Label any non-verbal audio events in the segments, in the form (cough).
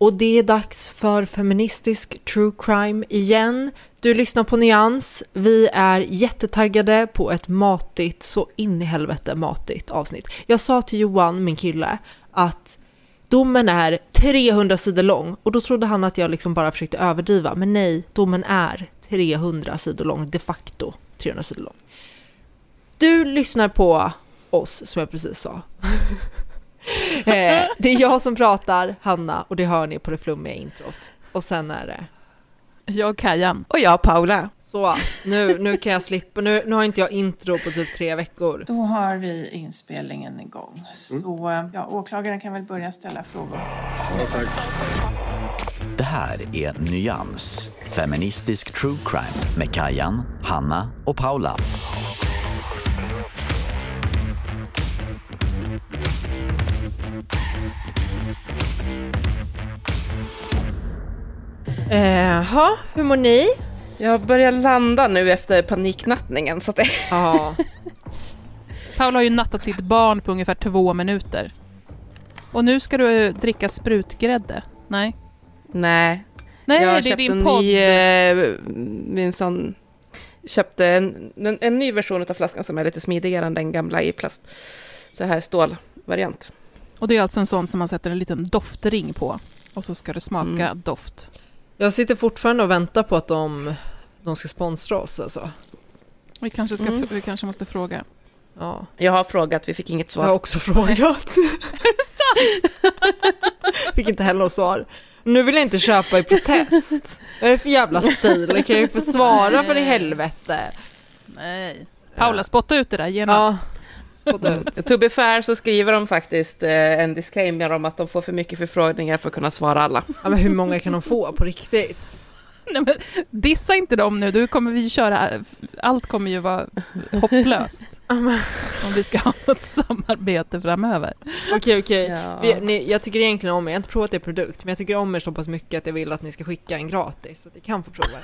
Och det är dags för feministisk true crime igen. Du lyssnar på Nyans. Vi är jättetaggade på ett matigt, så in i helvete matigt avsnitt. Jag sa till Johan, min kille, att domen är 300 sidor lång och då trodde han att jag liksom bara försökte överdriva. Men nej, domen är 300 sidor lång, de facto 300 sidor lång. Du lyssnar på oss, som jag precis sa. (laughs) Eh, det är jag som pratar, Hanna, och det hör ni på det flummiga introt. Och sen är det... Jag Kajan. Och jag Paula. Så, nu, nu kan jag slippa. Nu, nu har inte jag intro på typ tre veckor. Då har vi inspelningen igång. Så ja, åklagaren kan väl börja ställa frågor. Det här är Nyans, feministisk true crime med Kajan, Hanna och Paula. Jaha, hur mår ni? Jag börjar landa nu efter paniknattningen så att det... Ja, (laughs) Paula har ju nattat sitt barn på ungefär två minuter. Och nu ska du dricka sprutgrädde. Nej. Nej. Nej, jag det är din en podd. ny... Eh, min sån... Köpte en, en, en ny version av flaskan som är lite smidigare än den gamla i plast. Så här stålvariant. Och det är alltså en sån som man sätter en liten doftring på. Och så ska det smaka Mm. doft. jag sitter fortfarande och väntar på att de, de ska sponsra oss alltså. Vi kanske, ska, Mm. vi kanske måste fråga. Ja, Jag har frågat, vi fick inget jag har svar. också frågat. (laughs) (laughs) Fick inte heller något svar. Nu vill jag inte köpa i protest. Vad är det för jävla stil? Jag kan ju få svara för i helvete. Nej. Paula, spotta ut det där genast. Ja, ut. To be fair så skriver de faktiskt eh, en disclaimer om att de får för mycket förfrågningar för att kunna svara alla. Ja, men hur många kan de få på riktigt? (laughs) Nej, men, dissa inte dem nu, då kommer vi köra... Allt kommer ju vara hopplöst. (laughs) om vi ska ha något samarbete framöver. Okej, okej. Ja. Vi- ni- Jag tycker egentligen om er, jag har inte provat er produkt, men jag tycker om er så pass mycket att jag vill att ni ska skicka en gratis, så att ni kan få prova.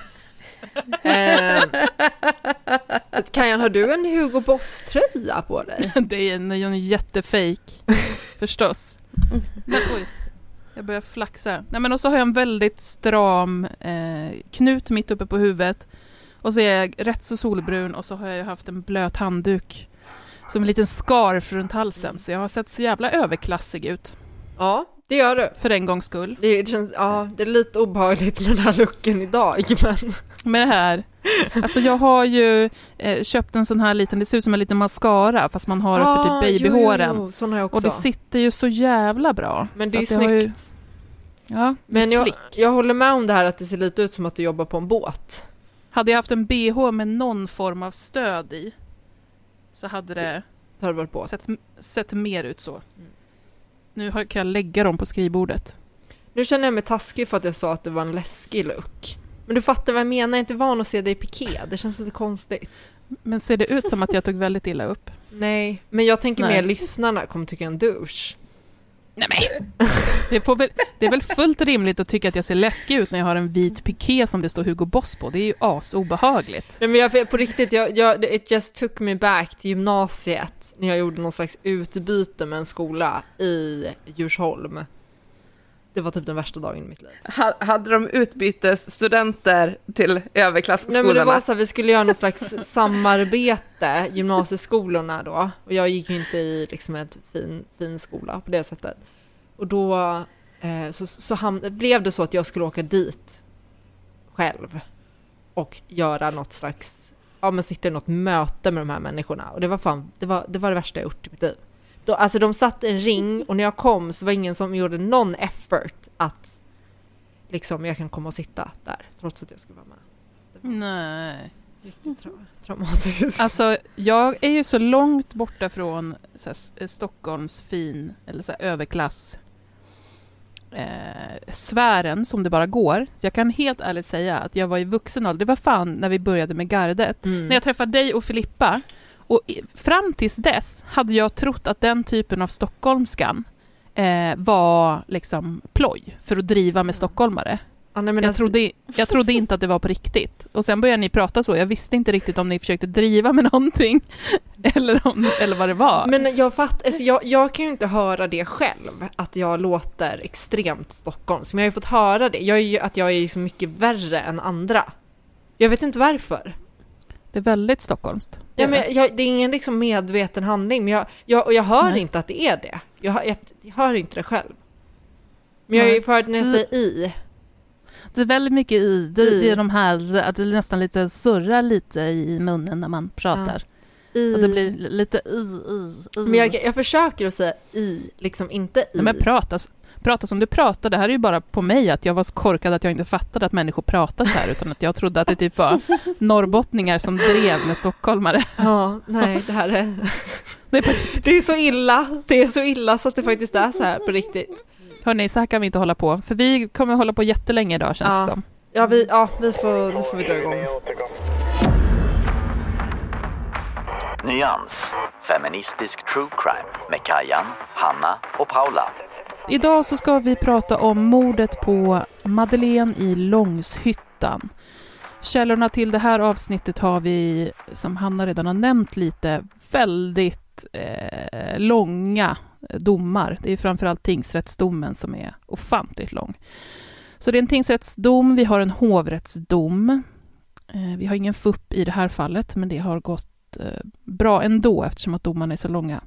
(laughs) eh, Kajan, har du en Hugo Boss-tröja på dig? (laughs) Det är en, en jättefejk, förstås. Men, oj, jag börjar flaxa. Nej, men och så har jag en väldigt stram eh, knut mitt uppe på huvudet. Och så är jag rätt så solbrun och så har jag haft en blöt handduk som en liten scarf runt halsen. Så jag har sett så jävla överklassig ut, Ja, det gör du. för en gångs skull. Det, det, känns, ja, det är lite obehagligt med den här looken idag, (laughs) men... Med det här, (laughs) alltså jag har ju eh, köpt en sån här liten, det ser ut som en liten mascara fast man har för Ah, typ jo, babyhåren. Jo, jo, också. Och det sitter ju så jävla bra. men det är ju har ju- snyggt. Ja, Men jag, jag håller med om det här att det ser lite ut som att du jobbar på en båt. Hade jag haft en bh med någon form av stöd i så hade det Det hade varit båt. sett, sett mer ut så. Nu har- kan jag lägga dem på skrivbordet. Nu känner jag mig taskig för att jag sa att det var en läskig look. Men du fattar vad jag menar, jag är inte van att se dig i piké. Det känns lite konstigt. Men ser det ut som att jag tog väldigt illa upp? Nej, men jag tänker Nej. mer lyssnarna kommer tycka en douche. Nej men, det, väl, det är väl fullt rimligt att tycka att jag ser läskig ut när jag har en vit piké som det står Hugo Boss på. Det är ju asobehagligt. Nej men jag, på riktigt, jag, jag, it just took me back till gymnasiet när jag gjorde någon slags utbyte med en skola i Djursholm. Det var typ den värsta dagen i mitt liv. Ha- Hade de utbytesstudenter till Nej men det överklasskolorna? var så här, vi skulle göra någon slags samarbete, gymnasieskolorna då. Och jag gick ju inte i liksom ett fin, fin skola på det sättet. Och då eh, så, så ham- blev det så att jag skulle åka dit själv och göra något slags, ja men sitta i något möte med de här människorna. Och det var fan, det var det, var det värsta jag gjort i mitt liv. Då, alltså de satt en ring och när jag kom så var det ingen som gjorde någon effort att liksom jag kan komma och sitta där trots att jag skulle vara med. Nej. Riktigt tra traumatiskt. Alltså, jag är ju så långt borta från här, Stockholms fin, eller så här, överklass eh, sfären som det bara går. Så jag kan helt ärligt säga att jag var i vuxen ålder, det var fan när vi började med gardet. Mm. När jag träffade dig och Filippa, och fram tills dess hade jag trott att den typen av stockholmskan eh, var liksom ploj för att driva med stockholmare. ja, nej, Jag alltså, trodde, jag trodde inte att det var på riktigt. Och sen började ni prata så. Jag visste inte riktigt om ni försökte driva med någonting (laughs) eller, om, eller vad det var. men jag, fatt, alltså, jag, jag kan ju inte höra det själv, att jag låter extremt stockholmsk. Men jag har ju fått höra det, jag är ju, att jag är så mycket värre än andra. Jag vet inte varför. Det är väldigt stockholmskt. Ja, är men jag, det är ingen liksom medveten handling, men jag, jag, och jag hör Nej. inte att det är det. Jag, jag, jag hör inte det själv. Men jag Nej. hört när jag säger i. det är väldigt mycket i. Det, I. det är de här, att det nästan lite surrar lite i munnen när man pratar. i. Och det blir lite i, i, i. Men jag, jag försöker att säga i, liksom inte i. Nej, men prata, prata som du pratar, det här är ju bara på mig att jag var så korkad att jag inte fattade att människor pratar så här, utan att jag trodde att det typ var (laughs) norrbottningar som drev med stockholmare. Ja, nej, det här är... (laughs) Det är på, Det är så illa, det är så illa så att det faktiskt är så här på riktigt. hörni, så här kan vi inte hålla på, för vi kommer hålla på jättelänge idag känns Ja. det som. Ja, vi, ja, vi får, nu får vi dra igång. Nyans. Feministisk true crime med Kajan, Hanna och Paula. Idag så ska vi prata om mordet på Madeleine i Långshyttan. Källorna till det här avsnittet har vi, som Hanna redan har nämnt lite, väldigt eh, långa domar. Det är framförallt tingsrättsdomen som är ofantligt lång. Så det är en tingsrättsdom, vi har en hovrättsdom. Eh, vi har ingen FUP i det här fallet, men det har gått eh, bra ändå eftersom att domarna är så långa.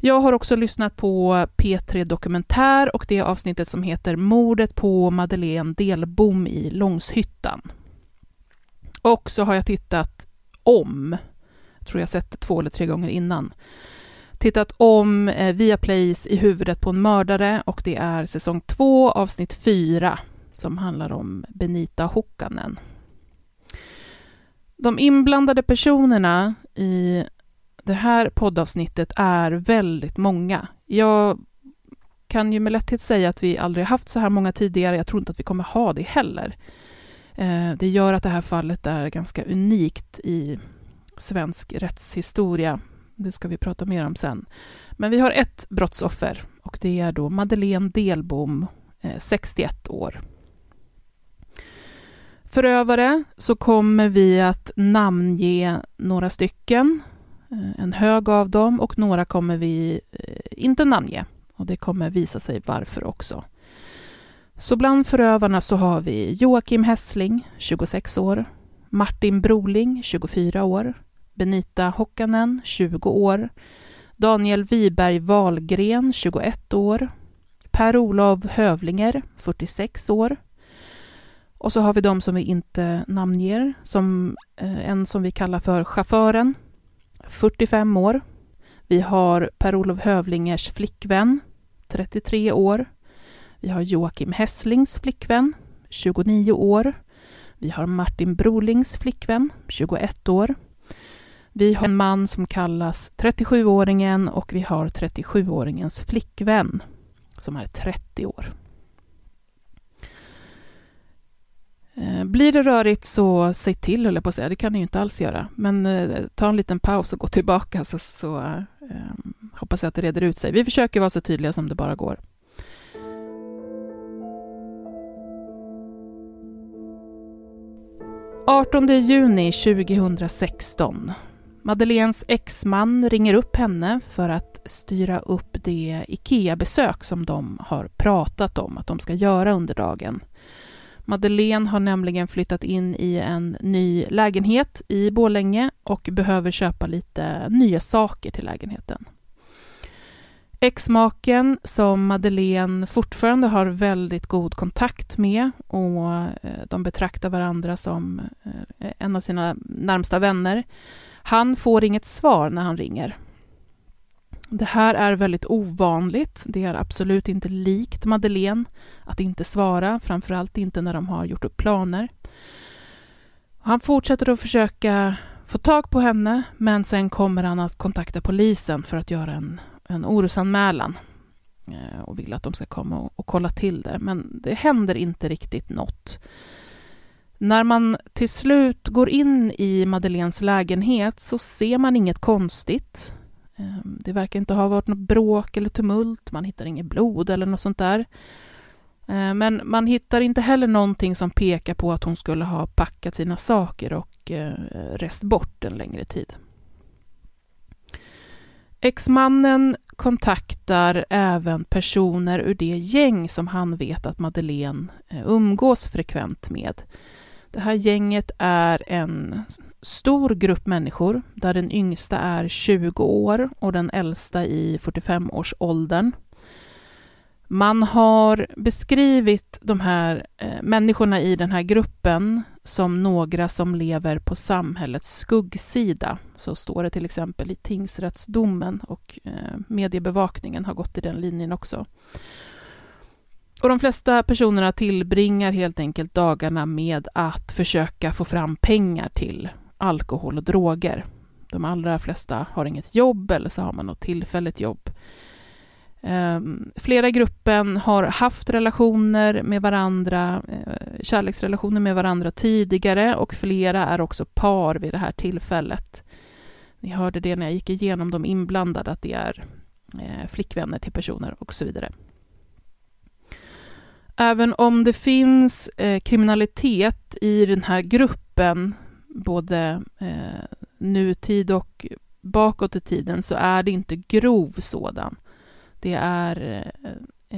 Jag har också lyssnat på P3 Dokumentär och det avsnittet som heter Mordet på Madeleine Delbom i Långshyttan. Och så har jag tittat om, tror jag sett det två eller tre gånger innan, tittat om eh, Viaplays I huvudet på en mördare och det är säsong två, avsnitt fyra, som handlar om Benita Hokkanen. De inblandade personerna i det här poddavsnittet är väldigt många. Jag kan ju med lätthet säga att vi aldrig haft så här många tidigare. Jag tror inte att vi kommer ha det heller. Eh, det gör att det här fallet är ganska unikt i svensk rättshistoria. Det ska vi prata mer om sen. Men vi har ett brottsoffer och det är då Madeleine Delbom, eh, 61 år. Förövare så kommer vi att namnge några stycken Eh, en hög av dem och några kommer vi eh, inte namnge. Och det kommer visa sig varför också. Så bland förövarna så har vi Joakim Hessling, 26 år, Martin Broling, 24 år, Benita Hockanen, 20 år, Daniel Wiberg Wahlgren, 21 år, Per-Olov Hövlinger, 46 år. Och så har vi de som vi inte namnger, som eh, en som vi kallar för chauffören, 45 år. Vi har Per-Olof Hövlingers flickvän, 33 år. Vi har Joakim Hässlings flickvän, 29 år. Vi har Martin Brolings flickvän, 21 år. Vi har en man som kallas 37-åringen och vi har 37-åringens flickvän som är 30 år. Eh, Eh, blir det rörigt så säg till, höll jag på att säga. Det kan ni ju inte alls göra. Men eh, ta en liten paus och gå tillbaka så, så eh, hoppas jag att det reder ut sig. Vi försöker vara så tydliga som det bara går. –18 juni 2016. Madeleines exman ringer upp henne för att styra upp det IKEA-besök som de har pratat om att de ska göra under dagen. Madeleine har nämligen flyttat in i en ny lägenhet i Bålänge och behöver köpa lite nya saker till lägenheten. Exmaken, som Madeleine fortfarande har väldigt god kontakt med och eh, de betraktar varandra som eh, en av sina närmsta vänner, han får inget svar när han ringer. Det här är väldigt ovanligt. Det är absolut inte likt Madeleine att inte svara, framförallt inte när de har gjort upp planer. Han fortsätter att försöka få tag på henne, men sen kommer han att kontakta polisen för att göra en, en orosanmälan eh, och vill att de ska komma och, och kolla till det. Men det händer inte riktigt något. När man till slut går in i Madeleines lägenhet så ser man inget konstigt. Ehm, det verkar inte ha varit något bråk eller tumult, man hittar inget blod eller något sånt där. Ehm, men man hittar inte heller någonting som pekar på att hon skulle ha packat sina saker och eh, rest bort en längre tid. Exmannen kontaktar även personer ur det gäng som han vet att Madeleine eh, umgås frekvent med. Det här gänget är en stor grupp människor där den yngsta är 20 år och den äldsta i 45-årsåldern. Man har beskrivit de här eh, människorna i den här gruppen som några som lever på samhällets skuggsida. Så står det till exempel i tingsrättsdomen och eh, mediebevakningen har gått i den linjen också. Och de flesta personerna tillbringar helt enkelt dagarna med att försöka få fram pengar till alkohol och droger. De allra flesta har inget jobb eller så har man något tillfälligt jobb. Ehm, flera i gruppen har haft relationer med varandra, eh, kärleksrelationer med varandra tidigare och flera är också par vid det här tillfället. Ni hörde det när jag gick igenom de inblandade, att det är eh, flickvänner till personer och så vidare. Även om det finns eh, kriminalitet i den här gruppen både eh, nutid och bakåt i tiden så är det inte grov sådan. Det är eh,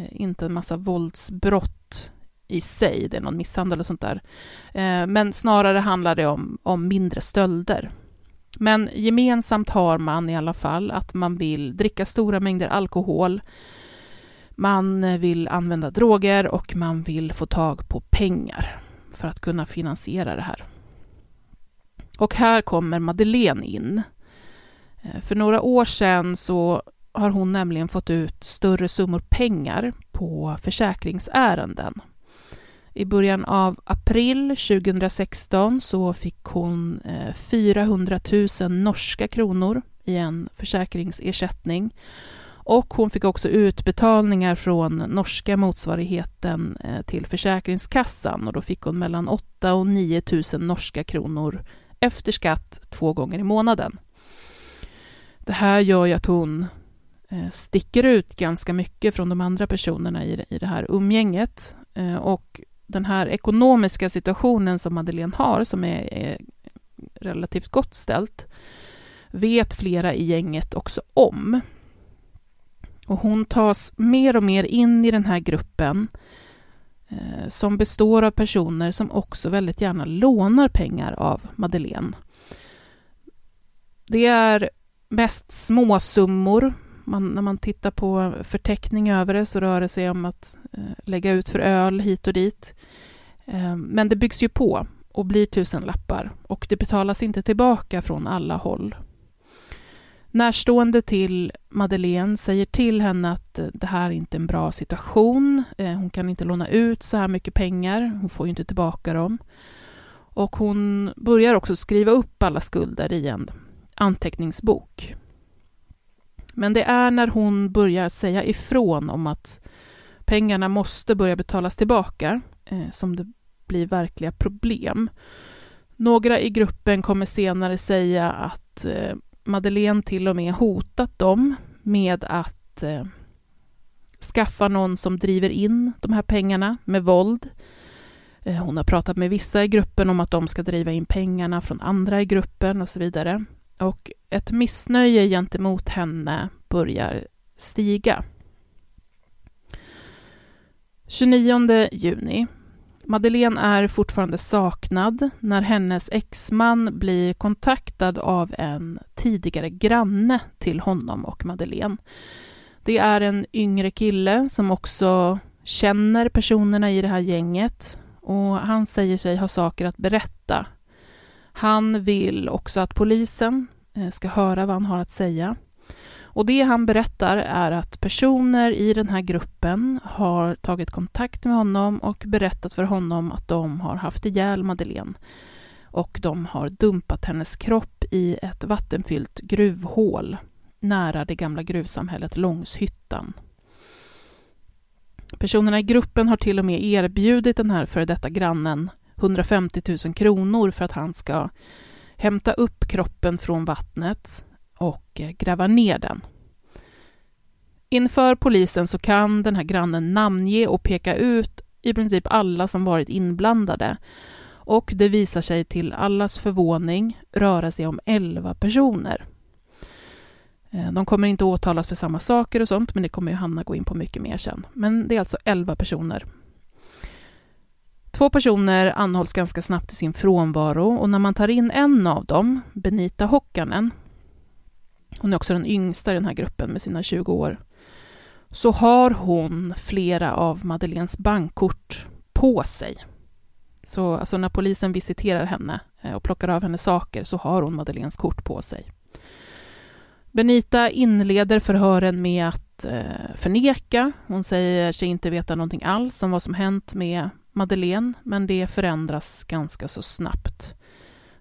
eh, inte en massa våldsbrott i sig, det är någon misshandel och sånt där. Eh, men snarare handlar det om, om mindre stölder. Men gemensamt har man i alla fall att man vill dricka stora mängder alkohol, man vill använda droger och man vill få tag på pengar för att kunna finansiera det här. Och här kommer Madeleine in. Eh, för några år sedan så har hon nämligen fått ut större summor pengar på försäkringsärenden. I början av april 2016 så fick hon eh, 400 000 norska kronor i en försäkringsersättning och hon fick också utbetalningar från norska motsvarigheten eh, till Försäkringskassan och då fick hon mellan 8 och 9 000 norska kronor efter skatt två gånger i månaden. Det här gör ju att hon eh, sticker ut ganska mycket från de andra personerna i det här umgänget. Eh, och den här ekonomiska situationen som Madeleine har, som är relativt gott ställt, vet flera i gänget också om. Och hon tas mer och mer in i den här gruppen Eh, Eh, som består av personer som också väldigt gärna lånar pengar av Madeleine. Det är mest småsummor. Man, när man tittar på förteckning över det så rör det sig om att eh, lägga ut för öl hit och dit. Eh, men det byggs ju på och blir tusen lappar och det betalas inte tillbaka från alla håll. Närstående till Madeleine säger till henne att eh, det här är inte en bra situation. Eh, hon kan inte låna ut så här mycket pengar. Hon får ju inte tillbaka dem. Och hon börjar också skriva upp alla skulder i en anteckningsbok. Men det är när hon börjar säga ifrån om att pengarna måste börja betalas tillbaka eh, som det blir verkliga problem. Några i gruppen kommer senare säga att Madeleine till och med hotat dem med att eh, skaffa någon som driver in de här pengarna med våld. Eh, hon har pratat med vissa i gruppen om att de ska driva in pengarna från andra i gruppen och så vidare. Och ett missnöje gentemot henne börjar stiga. 29 juni. Madeleine är fortfarande saknad när hennes exman blir kontaktad av en tidigare granne till honom och Madeleine. Det är en yngre kille som också känner personerna i det här gänget och han säger sig ha saker att berätta. Han vill också att polisen eh, ska höra vad han har att säga. Och det han berättar är att personer i den här gruppen har tagit kontakt med honom och berättat för honom att de har haft ihjäl Madeleine och de har dumpat hennes kropp i ett vattenfyllt gruvhål nära det gamla gruvsamhället Långshyttan. Personerna i gruppen har till och med erbjudit den här före detta grannen 150 000 kronor för att han ska hämta upp kroppen från vattnet och eh, gräva ner den. Inför polisen så kan den här grannen namnge och peka ut i princip alla som varit inblandade och det visar sig till allas förvåning röra sig om 11 personer. Eh, de kommer inte åtalas för samma saker och sånt, men det kommer ju Hanna gå in på mycket mer sen. Men det är alltså 11 personer. Två personer anhålls ganska snabbt i sin frånvaro och när man tar in en av dem, Benita Hockanen, hon är också den yngsta i den här gruppen med sina 20 år, så har hon flera av Madeleines bankkort på sig. Så alltså när polisen visiterar henne eh, och plockar av henne saker så har hon Madeleines kort på sig. Benita inleder förhören med att eh, förneka. Hon säger sig inte veta någonting alls om vad som hänt med Madeleine, men det förändras ganska så snabbt.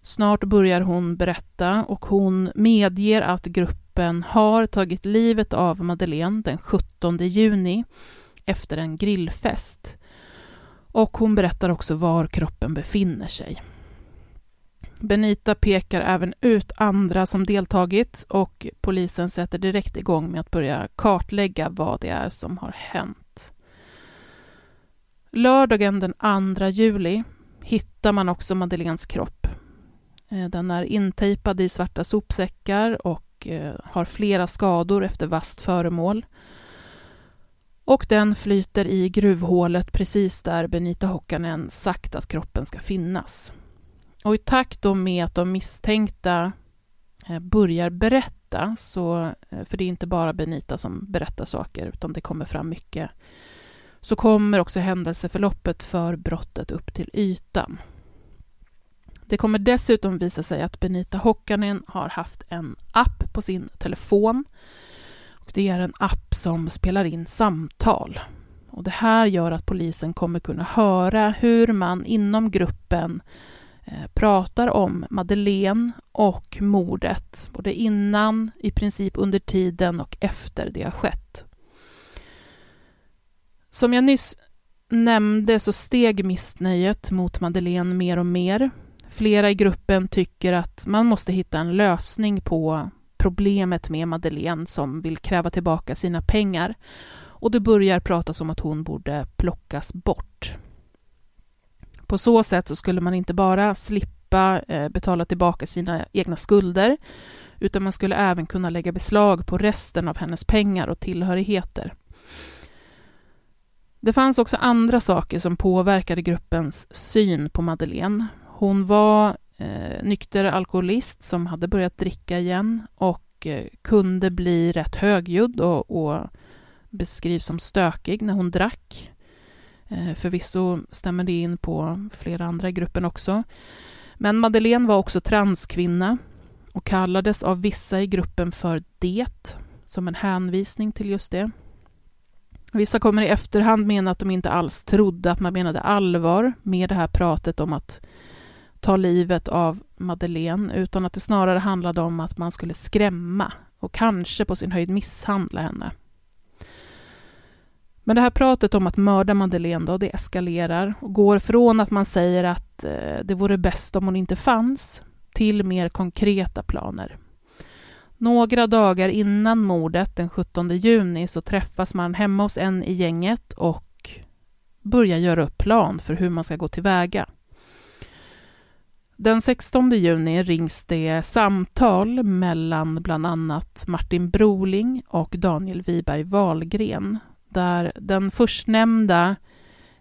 Snart börjar hon berätta och hon medger att gruppen har tagit livet av Madeleine den 17 juni efter en grillfest. Och hon berättar också var kroppen befinner sig. Benita pekar även ut andra som deltagit och polisen sätter direkt igång med att börja kartlägga vad det är som har hänt. Lördagen den 2 juli hittar man också Madeleines kropp. Eh, den är intejpad i svarta sopsäckar och eh, har flera skador efter vasst föremål. Och den flyter i gruvhålet precis där Benita Hockanen sagt att kroppen ska finnas. Och i takt med att de misstänkta eh, börjar berätta, så, för det är inte bara Benita som berättar saker, utan det kommer fram mycket, så kommer också händelseförloppet för brottet upp till ytan. Det kommer dessutom visa sig att Benita Hockanen har haft en app på sin telefon. Och det är en app som spelar in samtal. Och det här gör att polisen kommer kunna höra hur man inom gruppen eh, pratar om Madeleine och mordet, både innan, i princip under tiden och efter det har skett. Som jag nyss nämnde så steg missnöjet mot Madeleine mer och mer. Flera i gruppen tycker att man måste hitta en lösning på problemet med Madeleine som vill kräva tillbaka sina pengar. Och det börjar pratas om att hon borde plockas bort. På så sätt så skulle man inte bara slippa eh, betala tillbaka sina egna skulder, utan man skulle även kunna lägga beslag på resten av hennes pengar och tillhörigheter. Det fanns också andra saker som påverkade gruppens syn på Madeleine. Hon var eh, nykter alkoholist som hade börjat dricka igen och eh, kunde bli rätt högljudd och, och beskrivs som stökig när hon drack. Eh, förvisso stämmer det in på flera andra i gruppen också. Men Madeleine var också transkvinna och kallades av vissa i gruppen för det, som en hänvisning till just det. Vissa kommer i efterhand mena att de inte alls trodde att man menade allvar med det här pratet om att ta livet av Madeleine, utan att det snarare handlade om att man skulle skrämma och kanske på sin höjd misshandla henne. Men det här pratet om att mörda Madeleine då, det eskalerar och går från att man säger att eh, det vore bäst om hon inte fanns till mer konkreta planer. Några dagar innan mordet, den 17 juni, så träffas man hemma hos en i gänget och börjar göra upp plan för hur man ska gå tillväga. Den 16 juni rings det samtal mellan bland annat Martin Broling och Daniel Wiberg Wahlgren där den förstnämnda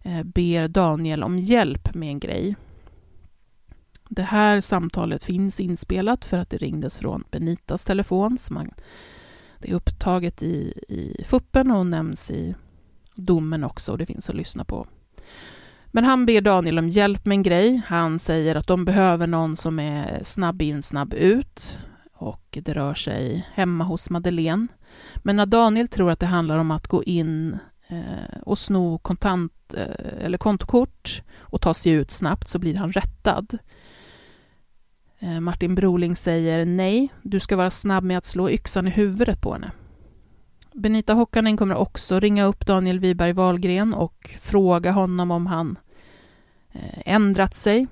eh, ber Daniel om hjälp med en grej. Det här samtalet finns inspelat för att det ringdes från Benitas telefon. Så man, det är upptaget i, i fuppen och nämns i domen också och det finns att lyssna på. Men han ber Daniel om hjälp med en grej. Han säger att de behöver någon som är snabb in, snabb ut och det rör sig hemma hos Madeleine. Men när Daniel tror att det handlar om att gå in eh, och sno kontant eh, eller kontokort och ta sig ut snabbt så blir han rättad. Eh, Martin Broling säger nej, du ska vara snabb med att slå yxan i huvudet på henne. Benita Hockanen kommer också ringa upp Daniel Wiberg Wahlgren och fråga honom om han eh, ändrat sig.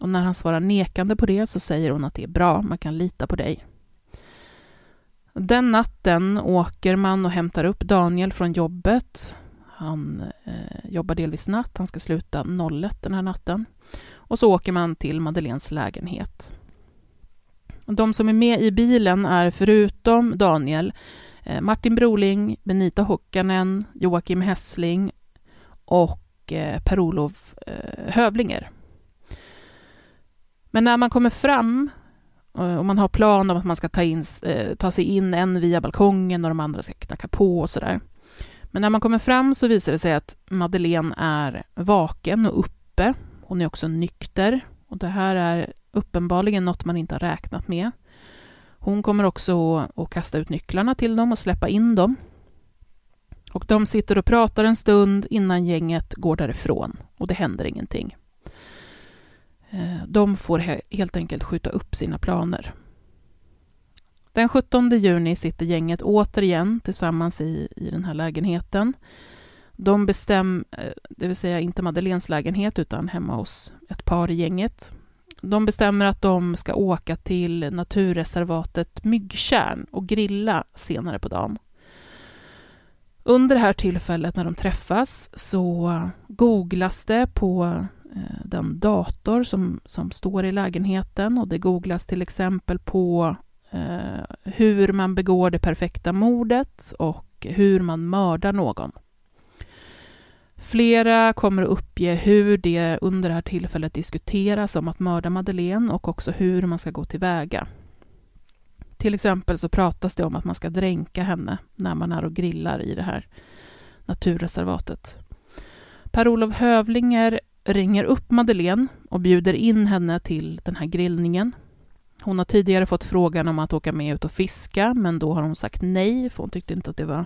Och när han svarar nekande på det så säger hon att det är bra, man kan lita på dig. Den natten åker man och hämtar upp Daniel från jobbet. Han eh, jobbar delvis natt, han ska sluta 01 den här natten. Och så åker man till Madeleines lägenhet. De som är med i bilen är förutom Daniel eh, Eh, Martin Broling, Benita Hockanen, Joakim Hessling och eh, Per-Olof eh, Hövlinger. Men när man kommer fram och man har plan om att man ska ta, in, ta sig in en via balkongen och de andra ska knacka på och sådär. Men när man kommer fram så visar det sig att Madeleine är vaken och uppe hon är också nykter och det här är uppenbarligen något man inte har räknat med. Hon kommer också att kasta ut nycklarna till dem och släppa in dem. Och de sitter och pratar en stund innan gänget går därifrån och det händer ingenting. Eh, de får helt enkelt skjuta upp sina planer. Den 17 juni sitter gänget återigen tillsammans i, i den här lägenheten. De bestämmer, eh, det vill säga inte Madeleines lägenhet utan hemma hos ett par i gänget. De bestämmer att de ska åka till naturreservatet Myggtjärn och grilla senare på dagen. Under det här tillfället när de träffas så googlas det på eh, den dator som, som står i lägenheten och det googlas till exempel på eh, hur man begår det perfekta mordet och hur man mördar någon. Flera kommer att uppge hur det under det här tillfället diskuteras om att mörda Madeleine och också hur man ska gå tillväga. Till exempel så pratas det om att man ska dränka henne när man är och grillar i det här naturreservatet. Per-Olof Hövlinger ringer upp Madeleine och bjuder in henne till den här grillningen. Hon har tidigare fått frågan om att åka med ut och fiska, men då har hon sagt nej, för hon tyckte inte att det var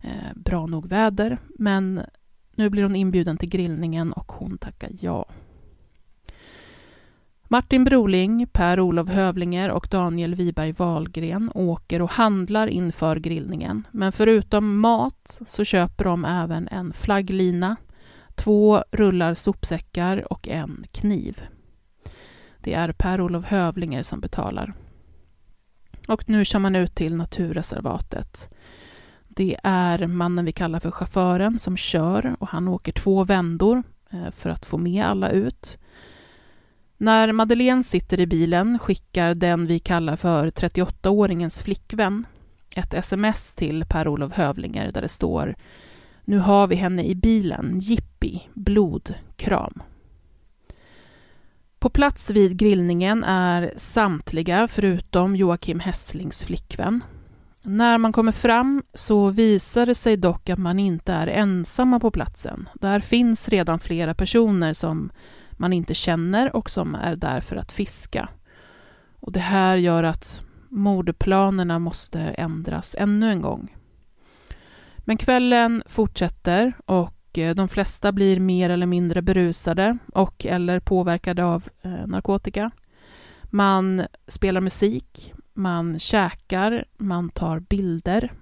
eh, bra nog väder. Men nu blir hon inbjuden till grillningen och hon tackar ja. Martin Broling, Per-Olof Hövlinger och Daniel Wiberg Wahlgren åker och handlar inför grillningen. Men förutom mat så köper de även en flagglina, två rullar sopsäckar och en kniv. Det är Per-Olof Hövlinger som betalar. Och nu kör man ut till naturreservatet. Det är mannen vi kallar för chauffören som kör och han åker två vändor eh, för att få med alla ut. När Madeleine sitter i bilen skickar den vi kallar för 38-åringens flickvän ett sms till Per-Olof Hövlinger där det står Nu har vi henne i bilen, jippi, blod, kram. På plats vid grillningen är samtliga förutom Joakim Hesslings flickvän. När man kommer fram så visar det sig dock att man inte är ensamma på platsen. Där finns redan flera personer som man inte känner och som är där för att fiska. Och det här gör att mordplanerna måste ändras ännu en gång. Men kvällen fortsätter och eh, de flesta blir mer eller mindre berusade och eller påverkade av eh, narkotika. Man spelar musik, man käkar, man tar bilder.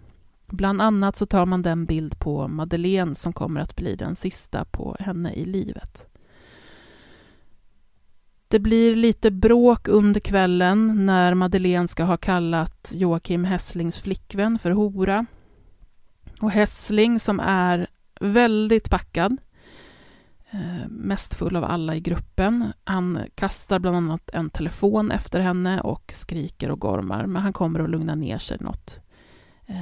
Bland annat så tar man den bild på Madeleine som kommer att bli den sista på henne i livet. Det blir lite bråk under kvällen när Madeleine ska ha kallat Joakim Hässlings flickvän för hora. Och Hässling som är väldigt packad, Eh, mest full av alla i gruppen. Han kastar bland annat en telefon efter henne och skriker och gormar, men han kommer att lugna ner sig något. Eh,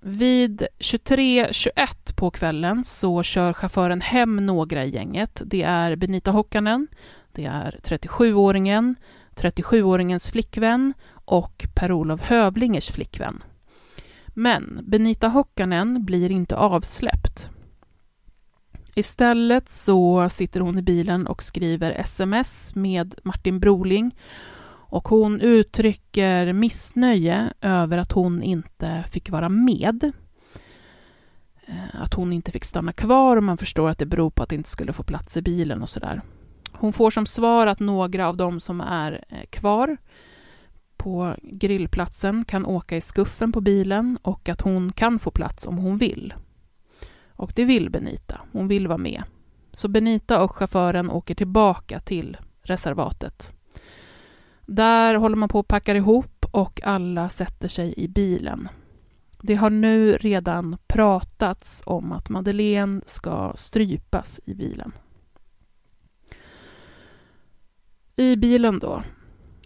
vid 23.21 på kvällen så kör chauffören hem några i gänget. Det är Benita Hockanen, det är 37-åringen, 37-åringens flickvän och Per-Olof Hövlingers flickvän. Men Benita Hockanen blir inte avsläppt. Istället så sitter hon i bilen och skriver sms med Martin Broling och hon uttrycker missnöje över att hon inte fick vara med. Eh, att hon inte fick stanna kvar och man förstår att det beror på att det inte skulle få plats i bilen och sådär. Hon får som svar att några av dem som är eh, kvar på grillplatsen kan åka i skuffen på bilen och att hon kan få plats om hon vill. Och det vill Benita. Hon vill vara med. Så Benita och chauffören åker tillbaka till reservatet. Där håller man på att packa ihop och alla sätter sig i bilen. Det har nu redan pratats om att Madeleine ska strypas i bilen. I bilen då.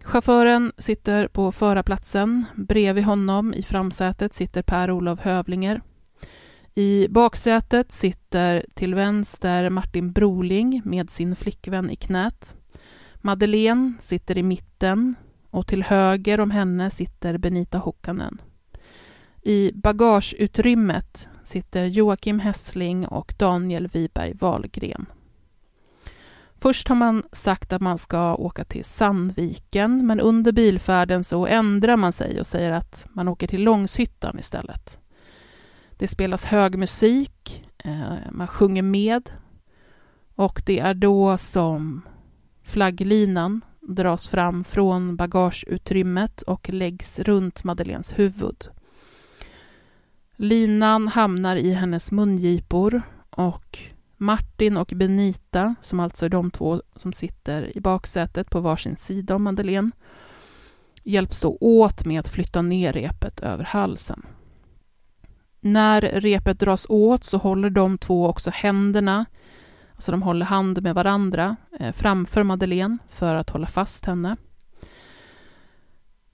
Chauffören sitter på förarplatsen. Bredvid honom i framsätet sitter Per-Olof Hövlinger. I baksätet sitter till vänster Martin Broling med sin flickvän i knät. Madeleine sitter i mitten och till höger om henne sitter Benita Hockanen. I bagageutrymmet sitter Joakim Hessling och Daniel Wiberg Wahlgren. Först har man sagt att man ska åka till Sandviken, men under bilfärden så ändrar man sig och säger att man åker till Långshyttan istället. Det spelas hög musik, eh, man sjunger med och det är då som flagglinan dras fram från bagageutrymmet och läggs runt Madeleines huvud. Linan hamnar i hennes mungipor och Martin och Benita, som alltså är de två som sitter i baksätet på varsin sida om Madeleine, hjälps då åt med att flytta ner repet över halsen. När repet dras åt så håller de två också händerna, alltså de håller hand med varandra eh, framför Madeleine för att hålla fast henne.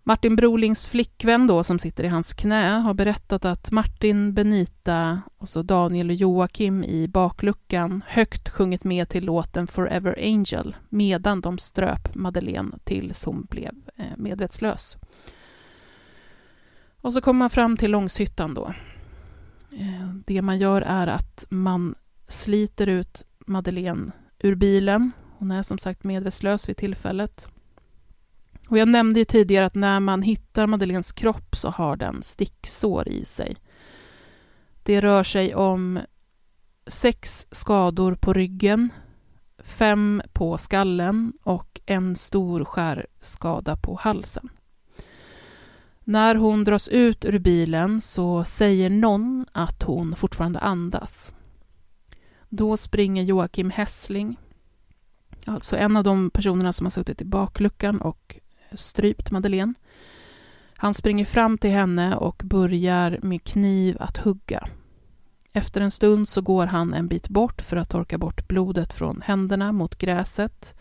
Martin Brolings flickvän då, som sitter i hans knä, har berättat att Martin, Benita och så Daniel och Joakim i bakluckan högt sjungit med till låten Forever Angel medan de ströp Madeleine tills hon blev eh, medvetslös. Och så kommer man fram till Långshyttan då. Eh, det man gör är att man sliter ut Madeleine ur bilen. Hon är som sagt medvetslös vid tillfället. Och jag nämnde ju tidigare att när man hittar Madeleines kropp så har den sticksår i sig. Det rör sig om sex skador på ryggen, fem på skallen och en stor skärskada på halsen. När hon dras ut ur bilen så säger någon att hon fortfarande andas. Då springer Joakim Hässling, alltså en av de personerna som har suttit i bakluckan och strypt Madeleine. Han springer fram till henne och börjar med kniv att hugga. Efter en stund så går han en bit bort för att torka bort blodet från händerna mot gräset.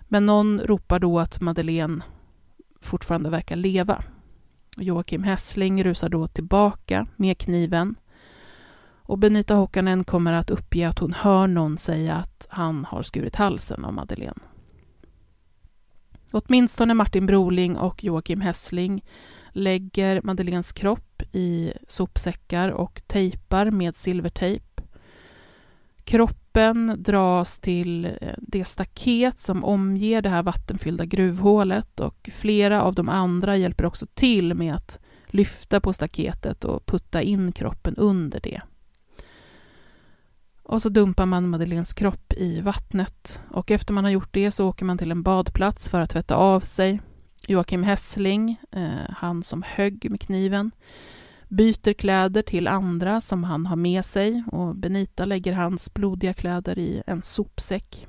Men någon ropar då att Madeleine fortfarande verkar leva. Joakim Hässling rusar då tillbaka med kniven och Benita Håkanen kommer att uppge att hon hör någon säga att han har skurit halsen av Madeleine. Åtminstone Martin Broling och Joakim Hässling lägger Madeleines kropp i sopsäckar och tejpar med silvertejp. Kroppen dras till eh, det staket som omger det här vattenfyllda gruvhålet och flera av de andra hjälper också till med att lyfta på staketet och putta in kroppen under det. Och så dumpar man Madeleines kropp i vattnet. Och efter man har gjort det så åker man till en badplats för att tvätta av sig. Joakim Hässling, eh, han som högg med kniven, byter kläder till andra som han har med sig och Benita lägger hans blodiga kläder i en sopsäck.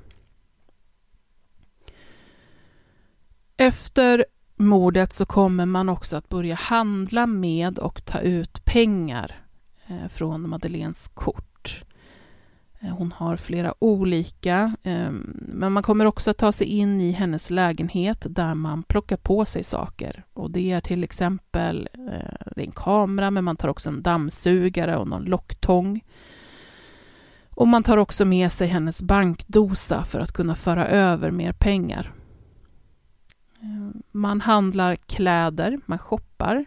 Efter mordet så kommer man också att börja handla med och ta ut pengar eh, från Madeleines kort. Eh, hon har flera olika, ehm, men man kommer också att ta sig in i hennes lägenhet där man plockar på sig saker. Och det är till exempel eh, det är en kamera, men man tar också en dammsugare och någon locktång. Och man tar också med sig hennes bankdosa för att kunna föra över mer pengar. Eh, man handlar kläder, man shoppar.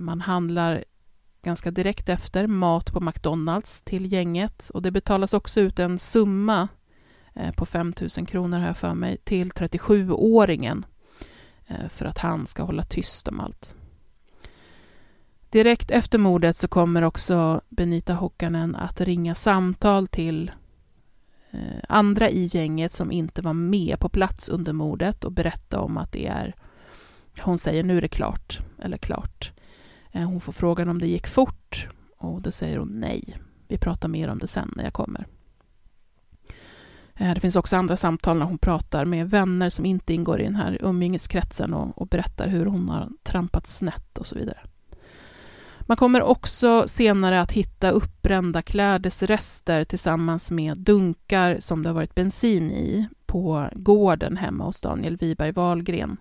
Man handlar ganska direkt efter mat på McDonalds till gänget och det betalas också ut en summa eh, på 5 000 kronor här för mig till 37-åringen eh, för att han ska hålla tyst om allt. Direkt efter mordet så kommer också Benita Hockanen att ringa samtal till eh, andra i gänget som inte var med på plats under mordet och berätta om att det är, hon säger nu är det klart, eller klart. Eh, hon får frågan om det gick fort och då säger hon nej. Vi pratar mer om det sen när jag kommer. Eh, det finns också andra samtal när hon pratar med vänner som inte ingår i den här umgängeskretsen och, och berättar hur hon har trampat snett och så vidare. Man kommer också senare att hitta uppbrända klädesrester tillsammans med dunkar som det har varit bensin i på gården hemma hos Daniel Wiberg Wahlgren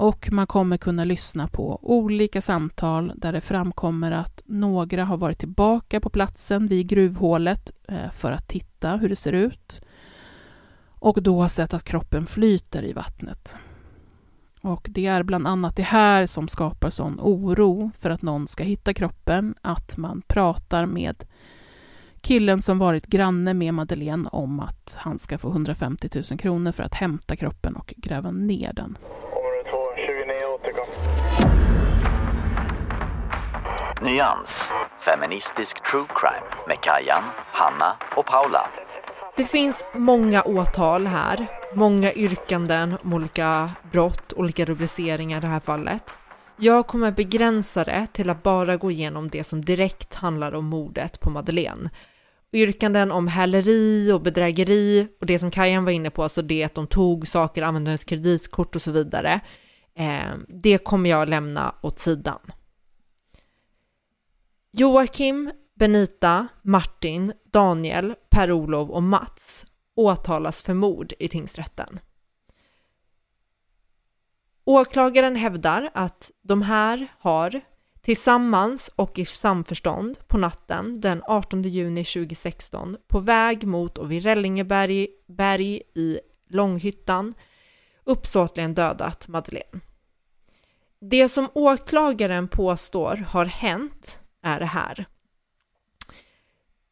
och man kommer kunna lyssna på olika samtal där det framkommer att några har varit tillbaka på platsen vid gruvhålet eh, för att titta hur det ser ut och då har sett att kroppen flyter i vattnet. Och det är bland annat det här som skapar sån oro för att någon ska hitta kroppen, att man pratar med killen som varit granne med Madeleine om att han ska få 150 000 kronor för att hämta kroppen och gräva ner den. Nyans, feministisk true crime med Kajan, Hanna och Paula. Det finns många åtal här, många yrkanden om olika brott, olika rubriceringar i det här fallet. Jag kommer begränsa det till att bara gå igenom det som direkt handlar om mordet på Madeleine. Yrkanden om häleri och bedrägeri och det som Kajan var inne på, alltså det att de tog saker, använde hennes kreditkort och så vidare. Eh, det kommer jag lämna åt sidan. Joakim, Benita, Martin, Daniel, Per-Olov och Mats åtalas för mord i tingsrätten. Åklagaren hävdar att de här har tillsammans och i samförstånd på natten den 18 juni 2016 på väg mot och vid Rällingeberg berg i Långhyttan uppsåtligen dödat Madeleine. Det som åklagaren påstår har hänt är det här.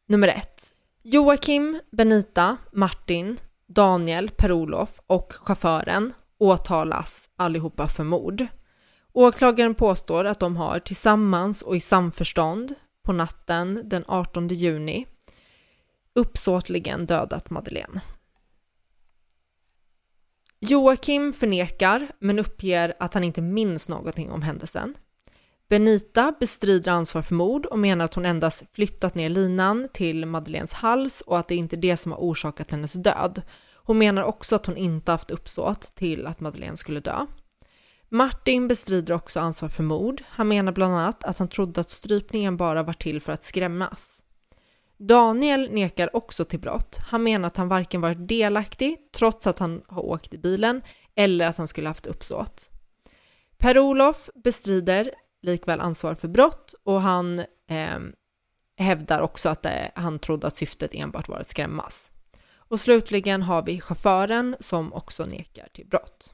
Nummer ett. Joakim, Benita, Martin, Daniel, Per-Olof och chauffören åtalas allihopa för mord. Åklagaren påstår att de har tillsammans och i samförstånd på natten den 18 juni uppsåtligen dödat Madeleine. Joakim förnekar men uppger att han inte minns någonting om händelsen. Benita bestrider ansvar för mord och menar att hon endast flyttat ner linan till Madeleines hals och att det inte är det som har orsakat hennes död. Hon menar också att hon inte haft uppsåt till att Madeleine skulle dö. Martin bestrider också ansvar för mord. Han menar bland annat att han trodde att strypningen bara var till för att skrämmas. Daniel nekar också till brott. Han menar att han varken varit delaktig, trots att han har åkt i bilen, eller att han skulle haft uppsåt. Per-Olof bestrider likväl ansvar för brott och han eh, hävdar också att det, han trodde att syftet enbart var att skrämmas. Och slutligen har vi chauffören som också nekar till brott.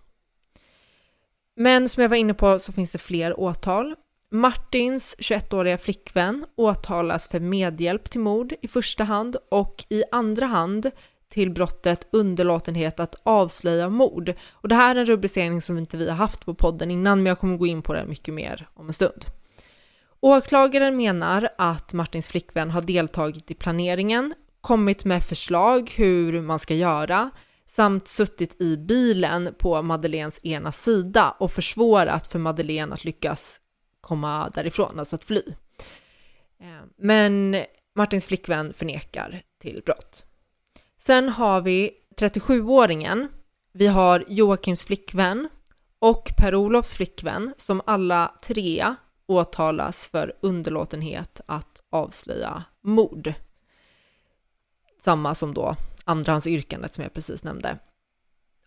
Men som jag var inne på så finns det fler åtal. Martins 21-åriga flickvän åtalas för medhjälp till mord i första hand och i andra hand till brottet underlåtenhet att avslöja mord. Och det här är en rubricering som inte vi har haft på podden innan, men jag kommer gå in på det mycket mer om en stund. Åklagaren menar att Martins flickvän har deltagit i planeringen, kommit med förslag hur man ska göra, samt suttit i bilen på Madeleines ena sida och försvårat för Madeleine att lyckas komma därifrån, alltså att fly. Eh, men Martins flickvän förnekar till brott. Sen har vi 37-åringen, vi har Joakims flickvän och Per-Olofs flickvän som alla tre åtalas för underlåtenhet att avslöja mord. Samma som då andrahandsyrkandet som jag precis nämnde.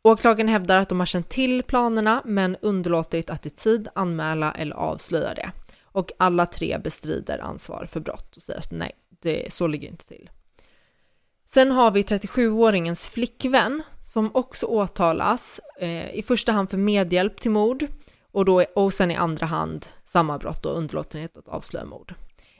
Åklagaren hävdar att de har känt till planerna men underlåtit att i tid anmäla eller avslöja det. Och alla tre bestrider ansvar för brott och säger att nej, det, så ligger inte till. Sen har vi 37-åringens flickvän som också åtalas, eh, i första hand för medhjälp till mord och, då, och sen i andra hand samma brott och underlåtenhet att avslöja mord.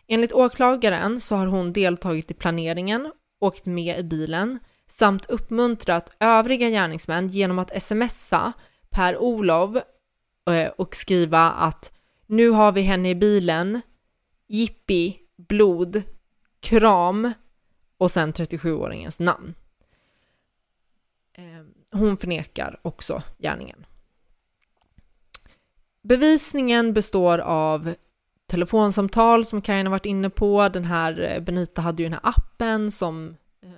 Enligt åklagaren så har hon deltagit i planeringen, åkt med i bilen samt uppmuntrat övriga gärningsmän genom att smsa Per-Olov eh, och skriva att nu har vi henne i bilen, jippi, blod, kram och sen 37-åringens namn. Ehm, hon förnekar också gärningen. Bevisningen består av telefonsamtal som Kajan har varit inne på. Den här eh, Benita hade ju den här appen som eh,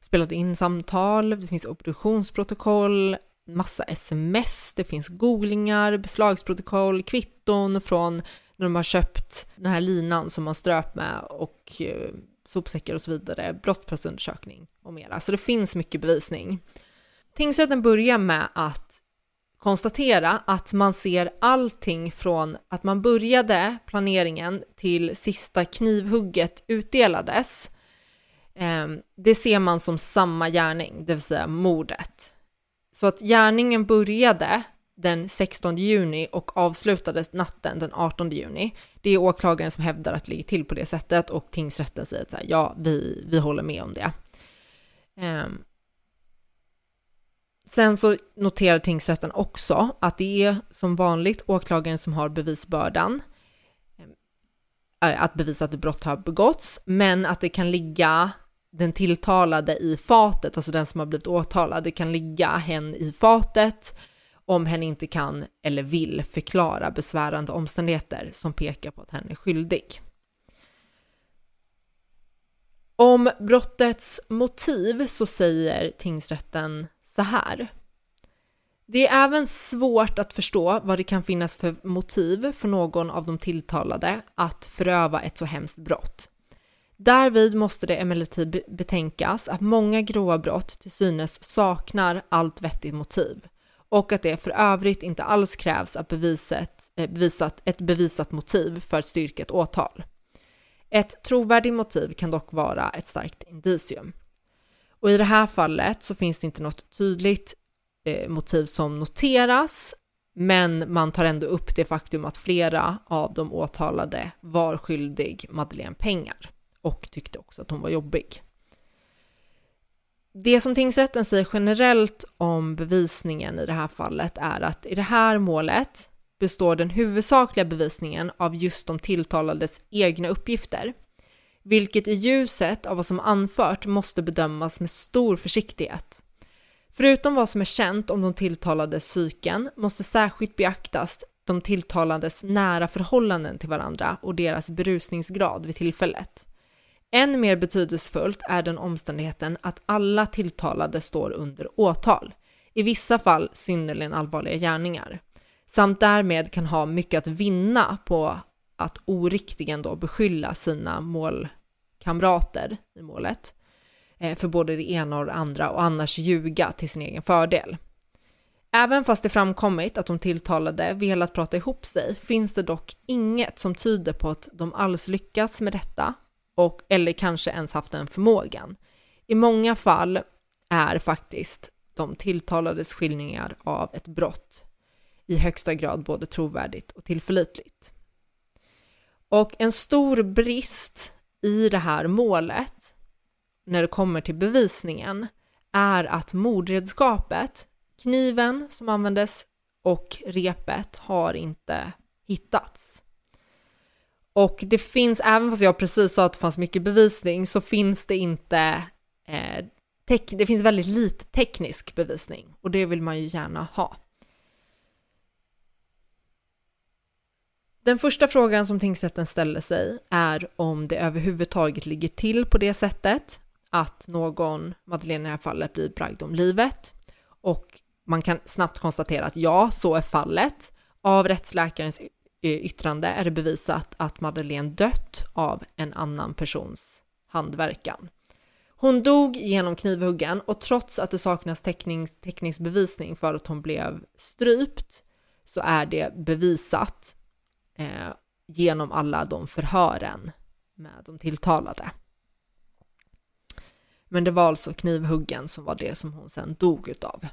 spelade in samtal. Det finns obduktionsprotokoll, massa sms, det finns googlingar, beslagsprotokoll, kvitton från när de har köpt den här linan som man ströp med och eh, sopsäckar och så vidare, brottsplatsundersökning och mera. Så det finns mycket bevisning. Tingsrätten börjar med att konstatera att man ser allting från att man började planeringen till sista knivhugget utdelades. Ehm, det ser man som samma gärning, det vill säga mordet. Så att gärningen började den 16 juni och avslutades natten den 18 juni. Det är åklagaren som hävdar att det ligger till på det sättet och tingsrätten säger att ja, vi, vi håller med om det. Um, Sen så noterar tingsrätten också att det är som vanligt åklagaren som har bevisbördan ehm, eh, att bevisa att ett brott har begåtts, men att det kan ligga den tilltalade i fatet, alltså den som har blivit åtalad, det kan ligga hen i fatet om hen inte kan eller vill förklara besvärande omständigheter som pekar på att hen är skyldig. Om brottets motiv så säger tingsrätten så här. Det är även svårt att förstå vad det kan finnas för motiv för någon av de tilltalade att föröva ett så hemskt brott. Därvid måste det emellertid betänkas att många grova brott till synes saknar allt vettigt motiv och att det för övrigt inte alls krävs att beviset, eh, bevisat, ett bevisat motiv för att styrka ett åtal. Ett trovärdigt motiv kan dock vara ett starkt indicium. Och i det här fallet så finns det inte något tydligt eh, motiv som noteras, men man tar ändå upp det faktum att flera av de åtalade var skyldig Madeleine pengar och tyckte också att hon var jobbig. Det som tingsrätten säger generellt om bevisningen i det här fallet är att i det här målet består den huvudsakliga bevisningen av just de tilltalades egna uppgifter vilket i ljuset av vad som anfört måste bedömas med stor försiktighet. Förutom vad som är känt om de tilltalades psyken måste särskilt beaktas de tilltalades nära förhållanden till varandra och deras berusningsgrad vid tillfället. Än mer betydelsefullt är den omständigheten att alla tilltalade står under åtal, i vissa fall synnerligen allvarliga gärningar, samt därmed kan ha mycket att vinna på att oriktigen då beskylla sina målkamrater i målet eh, för både det ena och det andra och annars ljuga till sin egen fördel. Även fast det framkommit att de tilltalade velat prata ihop sig finns det dock inget som tyder på att de alls lyckats med detta och eller kanske ens haft den förmågan. I många fall är faktiskt de tilltalades skildringar av ett brott i högsta grad både trovärdigt och tillförlitligt. Och en stor brist i det här målet, när det kommer till bevisningen, är att mordredskapet, kniven som användes och repet har inte hittats. Och det finns, även fast jag precis sa att det fanns mycket bevisning, så finns det inte, eh, det finns väldigt lite teknisk bevisning och det vill man ju gärna ha. Den första frågan som tingsrätten ställer sig är om det överhuvudtaget ligger till på det sättet att någon, Madeleine i det här fallet, blir bragd om livet. Och man kan snabbt konstatera att ja, så är fallet. Av rättsläkarens Eh, yttrande är det bevisat att Madeleine dött av en annan persons handverkan. Hon dog genom knivhuggen och trots att det saknas teknings, teknisk bevisning för att hon blev strypt så är det bevisat eh, genom alla de förhören med de tilltalade. Men det var alltså knivhuggen som var det som hon sen dog utav.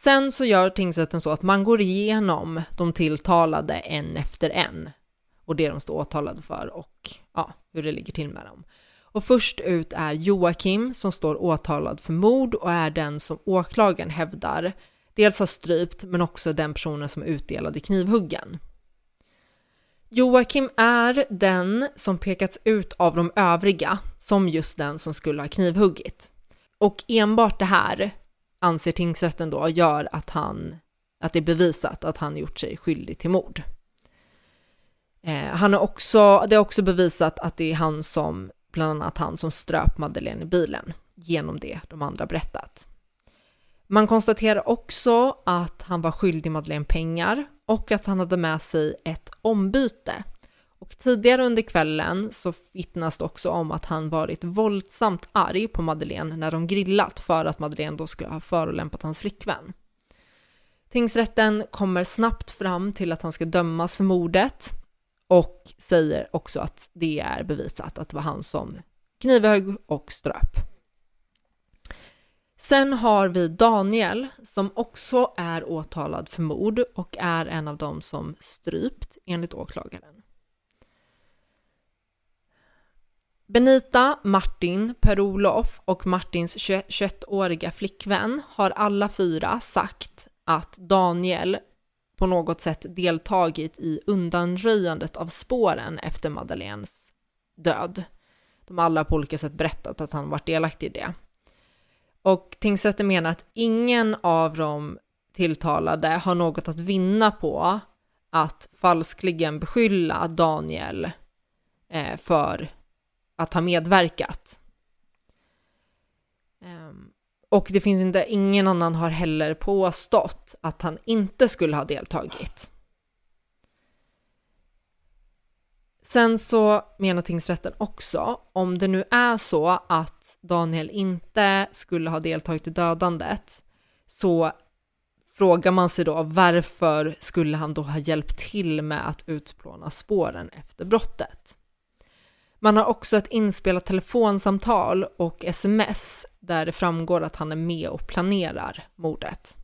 Sen så gör tingsrätten så att man går igenom de tilltalade en efter en och det de står åtalade för och ja, hur det ligger till med dem. Och först ut är Joakim som står åtalad för mord och är den som åklagaren hävdar dels har strypt men också den personen som utdelade knivhuggen. Joakim är den som pekats ut av de övriga som just den som skulle ha knivhuggit. Och enbart det här anser tingsrätten då gör att han att det är bevisat att han gjort sig skyldig till mord. Eh, han är också, det är också bevisat att det är han som, bland annat han som ströp Madeleine i bilen genom det de andra berättat. Man konstaterar också att han var skyldig Madeleine pengar och att han hade med sig ett ombyte. Och tidigare under kvällen så vittnas det också om att han varit våldsamt arg på Madeleine när de grillat för att Madeleine då skulle ha förolämpat hans flickvän. Tingsrätten kommer snabbt fram till att han ska dömas för mordet och säger också att det är bevisat att det var han som knivhögg och ströp. Sen har vi Daniel som också är åtalad för mord och är en av dem som strypt enligt åklagaren. Benita, Martin, Per-Olof och Martins 21-åriga flickvän har alla fyra sagt att Daniel på något sätt deltagit i undanröjandet av spåren efter Madeleines död. De har alla på olika sätt berättat att han varit delaktig i det. Och tingsrätten menar att ingen av de tilltalade har något att vinna på att falskligen beskylla Daniel eh, för att ha medverkat. Ehm, och det finns inte, ingen annan har heller påstått att han inte skulle ha deltagit. Sen så menar tingsrätten också, om det nu är så att Daniel inte skulle ha deltagit i dödandet, så frågar man sig då varför skulle han då ha hjälpt till med att utplåna spåren efter brottet? Man har också ett inspelat telefonsamtal och sms där det framgår att han är med och planerar mordet.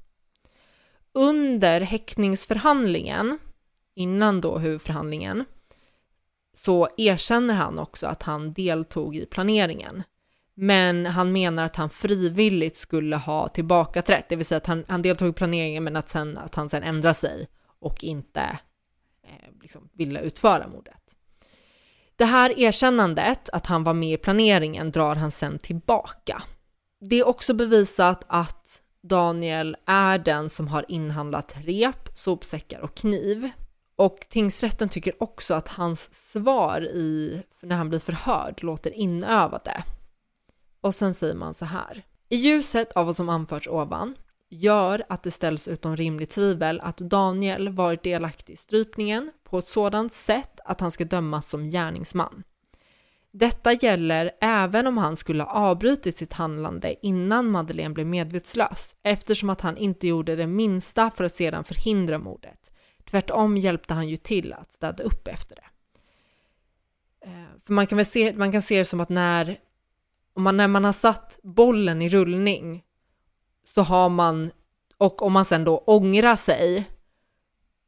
Under häktningsförhandlingen, innan då huvudförhandlingen, så erkänner han också att han deltog i planeringen. Men han menar att han frivilligt skulle ha tillbakaträtt, det vill säga att han, han deltog i planeringen men att, sen, att han sen ändrar sig och inte eh, liksom ville utföra mordet. Det här erkännandet, att han var med i planeringen, drar han sen tillbaka. Det är också bevisat att Daniel är den som har inhandlat rep, sopsäckar och kniv. Och tingsrätten tycker också att hans svar i, när han blir förhörd låter inövade. Och sen säger man så här. I ljuset av vad som anförts ovan gör att det ställs utom rimligt tvivel att Daniel varit delaktig i strypningen på ett sådant sätt att han ska dömas som gärningsman. Detta gäller även om han skulle ha avbrutit sitt handlande innan Madeleine blev medvetslös eftersom att han inte gjorde det minsta för att sedan förhindra mordet. Tvärtom hjälpte han ju till att städa upp efter det. Eh, för man kan väl se, man kan se det som att när, om man, när man har satt bollen i rullning så har man, och om man sen då ångrar sig,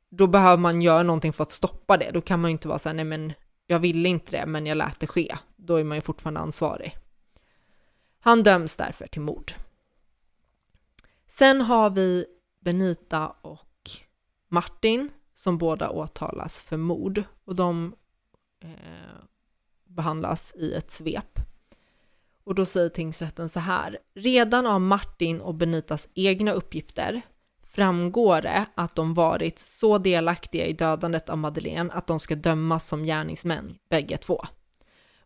då behöver man göra någonting för att stoppa det. Då kan man ju inte vara så här, nej men jag ville inte det, men jag lät det ske. Då är man ju fortfarande ansvarig. Han döms därför till mord. Sen har vi Benita och Martin som båda åtalas för mord och de eh, behandlas i ett svep. Och då säger tingsrätten så här. Redan av Martin och Benitas egna uppgifter framgår det att de varit så delaktiga i dödandet av Madeleine att de ska dömas som gärningsmän, bägge två.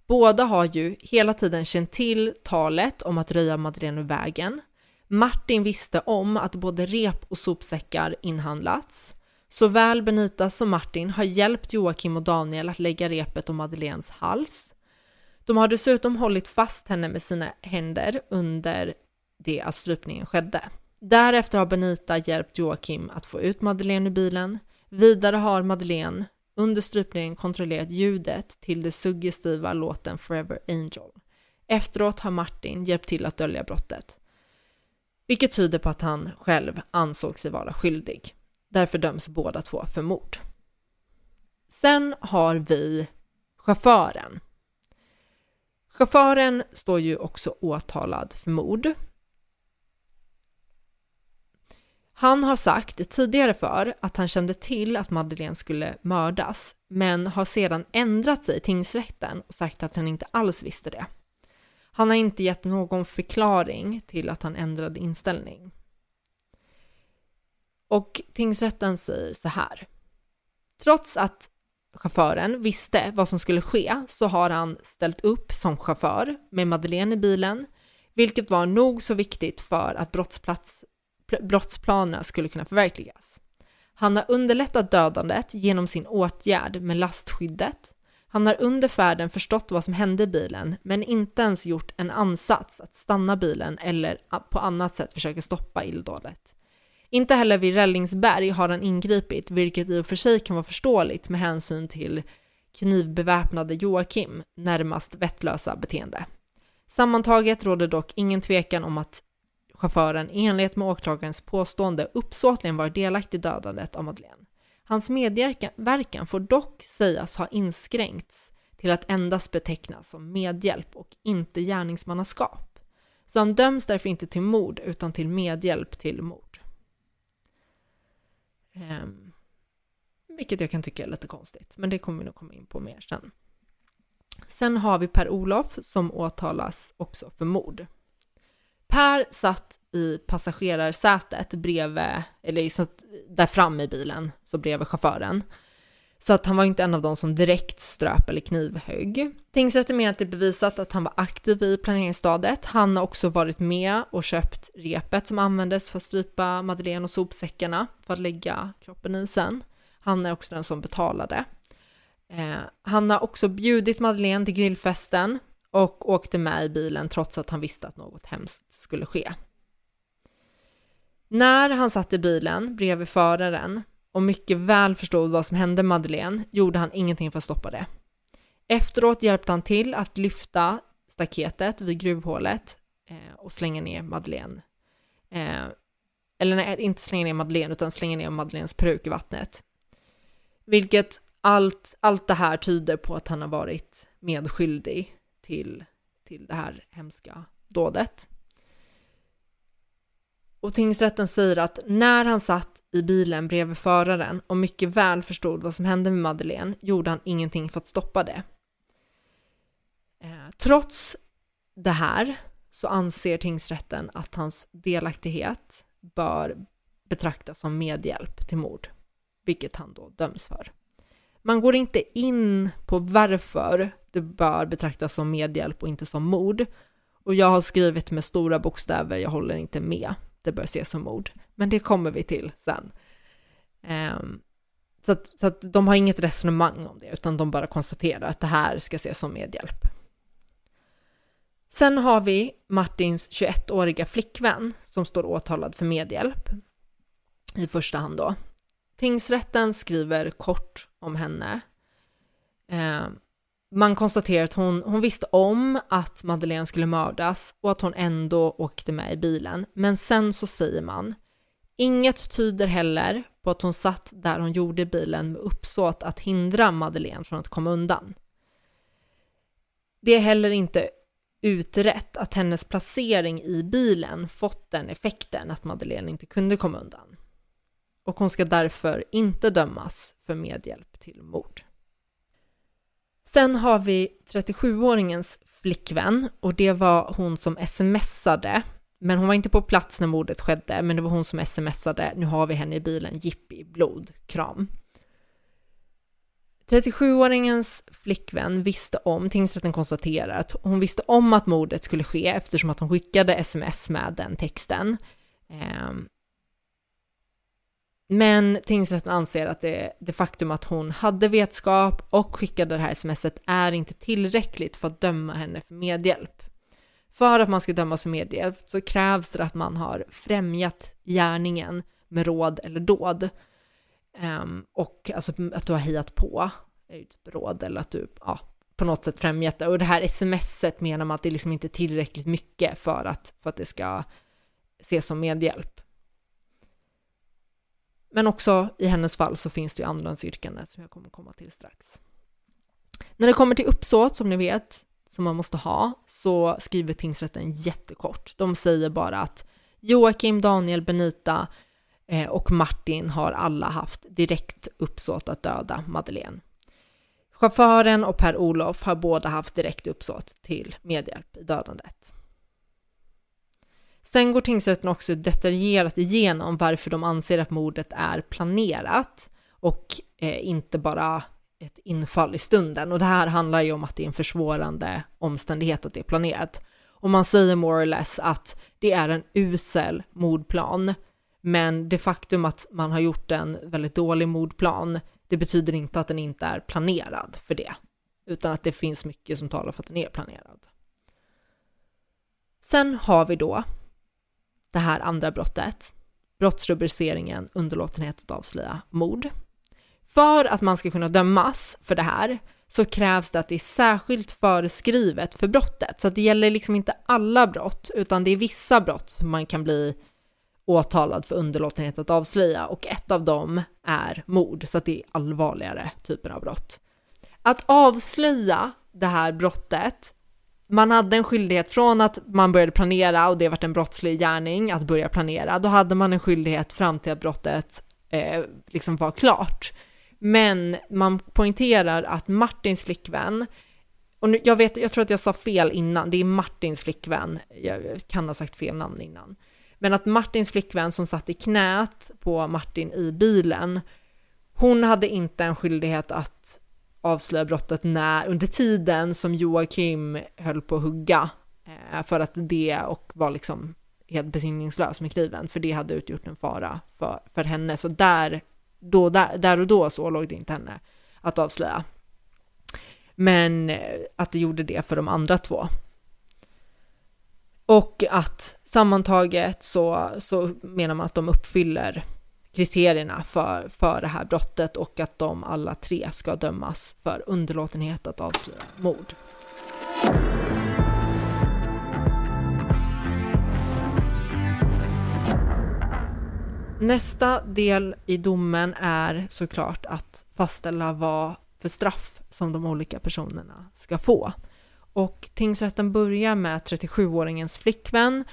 Båda har ju hela tiden känt till talet om att röja Madeleine ur vägen. Martin visste om att både rep och sopsäckar inhandlats. Såväl Benita som Martin har hjälpt Joakim och Daniel att lägga repet om Madeleines hals. De har dessutom hållit fast henne med sina händer under det att strypningen skedde. Därefter har Benita hjälpt Joakim att få ut Madeleine ur bilen. Vidare har Madeleine under strypningen kontrollerat ljudet till det suggestiva låten Forever Angel. Efteråt har Martin hjälpt till att dölja brottet, vilket tyder på att han själv ansåg sig vara skyldig. Därför döms båda två för mord. Sen har vi chauffören. Chauffören står ju också åtalad för mord. Han har sagt tidigare för att han kände till att Madeleine skulle mördas, men har sedan ändrat sig i tingsrätten och sagt att han inte alls visste det. Han har inte gett någon förklaring till att han ändrade inställning. Och tingsrätten säger så här. Trots att chauffören visste vad som skulle ske så har han ställt upp som chaufför med Madeleine i bilen, vilket var nog så viktigt för att brottsplats brottsplanerna skulle kunna förverkligas. Han har underlättat dödandet genom sin åtgärd med lastskyddet. Han har under färden förstått vad som hände i bilen, men inte ens gjort en ansats att stanna bilen eller på annat sätt försöka stoppa illdådet. Inte heller vid Rällingsberg har han ingripit, vilket i och för sig kan vara förståeligt med hänsyn till knivbeväpnade Joakim närmast vettlösa beteende. Sammantaget råder dock ingen tvekan om att chauffören i enlighet med åklagarens påstående uppsåtligen var delaktig i dödandet av Madeleine. Hans medverkan får dock sägas ha inskränkts till att endast betecknas som medhjälp och inte gärningsmannaskap. Så han döms därför inte till mord utan till medhjälp till mord. Um, vilket jag kan tycka är lite konstigt, men det kommer vi nog komma in på mer sen. Sen har vi Per-Olof som åtalas också för mord. Per satt i passagerarsätet bredvid, eller där fram i bilen, så bredvid chauffören. Så att han var inte en av dem som direkt ströp eller knivhögg. Tingsrätten menar att det är bevisat att han var aktiv i planeringsstadiet. Han har också varit med och köpt repet som användes för att strypa Madeleine och sopsäckarna för att lägga kroppen i sen. Han är också den som betalade. Eh, han har också bjudit Madeleine till grillfesten och åkte med i bilen trots att han visste att något hemskt skulle ske. När han satt i bilen bredvid föraren och mycket väl förstod vad som hände Madeleine gjorde han ingenting för att stoppa det. Efteråt hjälpte han till att lyfta staketet vid gruvhålet eh, och slänga ner Madeleine. Eh, eller nej, inte slänga ner Madeleine utan slänga ner Madeleines peruk i vattnet. Vilket allt, allt det här tyder på att han har varit medskyldig till, till det här hemska dådet. Och tingsrätten säger att när han satt i bilen bredvid föraren och mycket väl förstod vad som hände med Madeleine gjorde han ingenting för att stoppa det. Eh, trots det här så anser tingsrätten att hans delaktighet bör betraktas som medhjälp till mord, vilket han då döms för. Man går inte in på varför det bör betraktas som medhjälp och inte som mord. Och jag har skrivit med stora bokstäver, jag håller inte med. Det bör ses som mord. Men det kommer vi till sen. Um, så, att, så att de har inget resonemang om det, utan de bara konstaterar att det här ska ses som medhjälp. Sen har vi Martins 21-åriga flickvän som står åtalad för medhjälp. I första hand då. Tingsrätten skriver kort om henne. Ehm, man konstaterar att hon, hon visste om att Madeleine skulle mördas och att hon ändå åkte med i bilen. Men sen så säger man, inget tyder heller på att hon satt där hon gjorde bilen med uppsåt att hindra Madeleine från att komma undan. Det är heller inte utrett att hennes placering i bilen fått den effekten att Madeleine inte kunde komma undan och hon ska därför inte dömas för medhjälp till mord. Sen har vi 37-åringens flickvän och det var hon som smsade Men hon var inte på plats när mordet skedde, men det var hon som smsade, nu har vi henne i bilen, jippi, blod, kram. 37-åringens flickvän visste om, tingsrätten konstaterar att hon visste om att mordet skulle ske eftersom att hon skickade sms med den texten. Ehm, men tingsrätten anser att det, det faktum att hon hade vetskap och skickade det här smset är inte tillräckligt för att döma henne för medhjälp. För att man ska dömas för medhjälp så krävs det att man har främjat gärningen med råd eller dåd. Um, och alltså att du har hejat på typ råd eller att du ja, på något sätt främjat det. Och det här smset menar man att det liksom inte är tillräckligt mycket för att, för att det ska ses som medhjälp. Men också i hennes fall så finns det ju andrahandsyrkande som jag kommer komma till strax. När det kommer till uppsåt, som ni vet, som man måste ha, så skriver tingsrätten jättekort. De säger bara att Joakim, Daniel, Benita eh, och Martin har alla haft direkt uppsåt att döda Madeleine. Chauffören och Per-Olof har båda haft direkt uppsåt till medhjälp i dödandet. Sen går tingsrätten också detaljerat igenom varför de anser att mordet är planerat och eh, inte bara ett infall i stunden. Och det här handlar ju om att det är en försvårande omständighet att det är planerat. Och man säger more or less att det är en usel mordplan. Men det faktum att man har gjort en väldigt dålig mordplan, det betyder inte att den inte är planerad för det. Utan att det finns mycket som talar för att den är planerad. Sen har vi då det här andra brottet, brottsrubriceringen underlåtenhet att avslöja mord. För att man ska kunna dömas för det här så krävs det att det är särskilt föreskrivet för brottet. Så att det gäller liksom inte alla brott, utan det är vissa brott som man kan bli åtalad för underlåtenhet att avslöja och ett av dem är mord, så att det är allvarligare typer av brott. Att avslöja det här brottet, man hade en skyldighet från att man började planera och det varit en brottslig gärning att börja planera, då hade man en skyldighet fram till att brottet eh, liksom var klart. Men man poängterar att Martins flickvän, och nu, jag, vet, jag tror att jag sa fel innan, det är Martins flickvän, jag kan ha sagt fel namn innan. Men att Martins flickvän som satt i knät på Martin i bilen, hon hade inte en skyldighet att avslöja brottet när, under tiden som Joakim höll på att hugga, eh, för att det och var liksom helt besinningslös med kniven, för det hade utgjort en fara för, för henne. Så där då, där, där och då så låg det inte henne att avslöja. Men eh, att det gjorde det för de andra två. Och att sammantaget så, så menar man att de uppfyller kriterierna för, för det här brottet och att de alla tre ska dömas för underlåtenhet att avslöja mord. Nästa del i domen är såklart att fastställa vad för straff som de olika personerna ska få. Och tingsrätten börjar med 37-åringens flickvän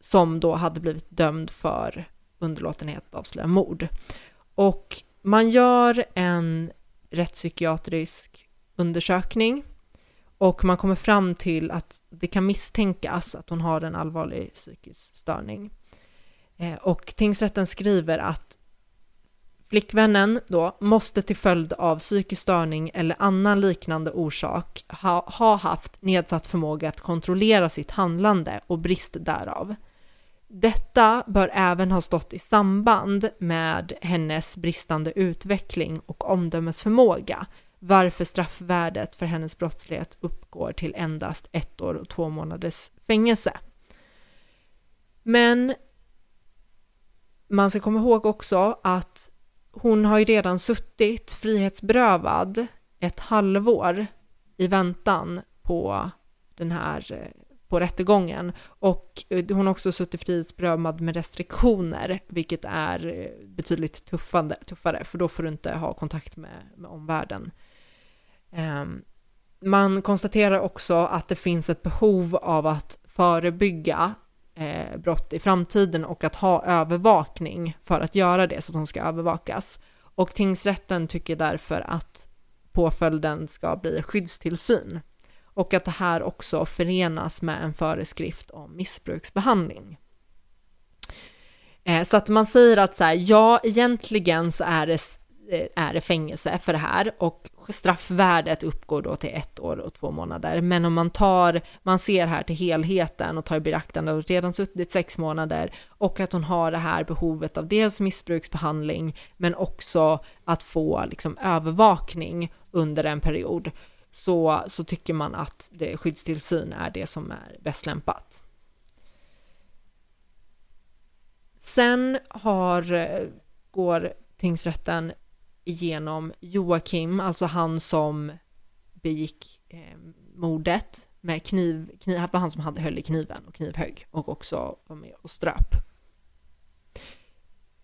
som då hade blivit dömd för underlåtenhet att avslöja mord. Och man gör en rättspsykiatrisk undersökning och man kommer fram till att det kan misstänkas att hon har en allvarlig psykisk störning. Eh, och tingsrätten skriver att flickvännen då måste till följd av psykisk störning eller annan liknande orsak ha, ha haft nedsatt förmåga att kontrollera sitt handlande och brist därav. Detta bör även ha stått i samband med hennes bristande utveckling och omdömesförmåga, varför straffvärdet för hennes brottslighet uppgår till endast ett år och två månaders fängelse. Men man ska komma ihåg också att hon har ju redan suttit frihetsberövad ett halvår i väntan på den här eh, på rättegången och eh, hon har också suttit frihetsberövad med restriktioner, vilket är eh, betydligt tuffande, tuffare, för då får du inte ha kontakt med, med omvärlden. Ehm, man konstaterar också att det finns ett behov av att förebygga eh, brott i framtiden och att ha övervakning för att göra det så att hon ska övervakas. Och tingsrätten tycker därför att påföljden ska bli skyddstillsyn och att det här också förenas med en föreskrift om missbruksbehandling. Eh, så att man säger att så här, ja, egentligen så är det, eh, är det fängelse för det här och straffvärdet uppgår då till ett år och två månader. Men om man tar, man ser här till helheten och tar i beaktande att redan suttit sex månader och att hon har det här behovet av dels missbruksbehandling men också att få liksom övervakning under en period så, så tycker man att det, skyddstillsyn är det som är bäst lämpat. Sen har, eh, går tingsrätten igenom Joakim, alltså han som begick eh, mordet med kniv, kniv, var han som hade höll i kniven och knivhögg och också var med och ströp.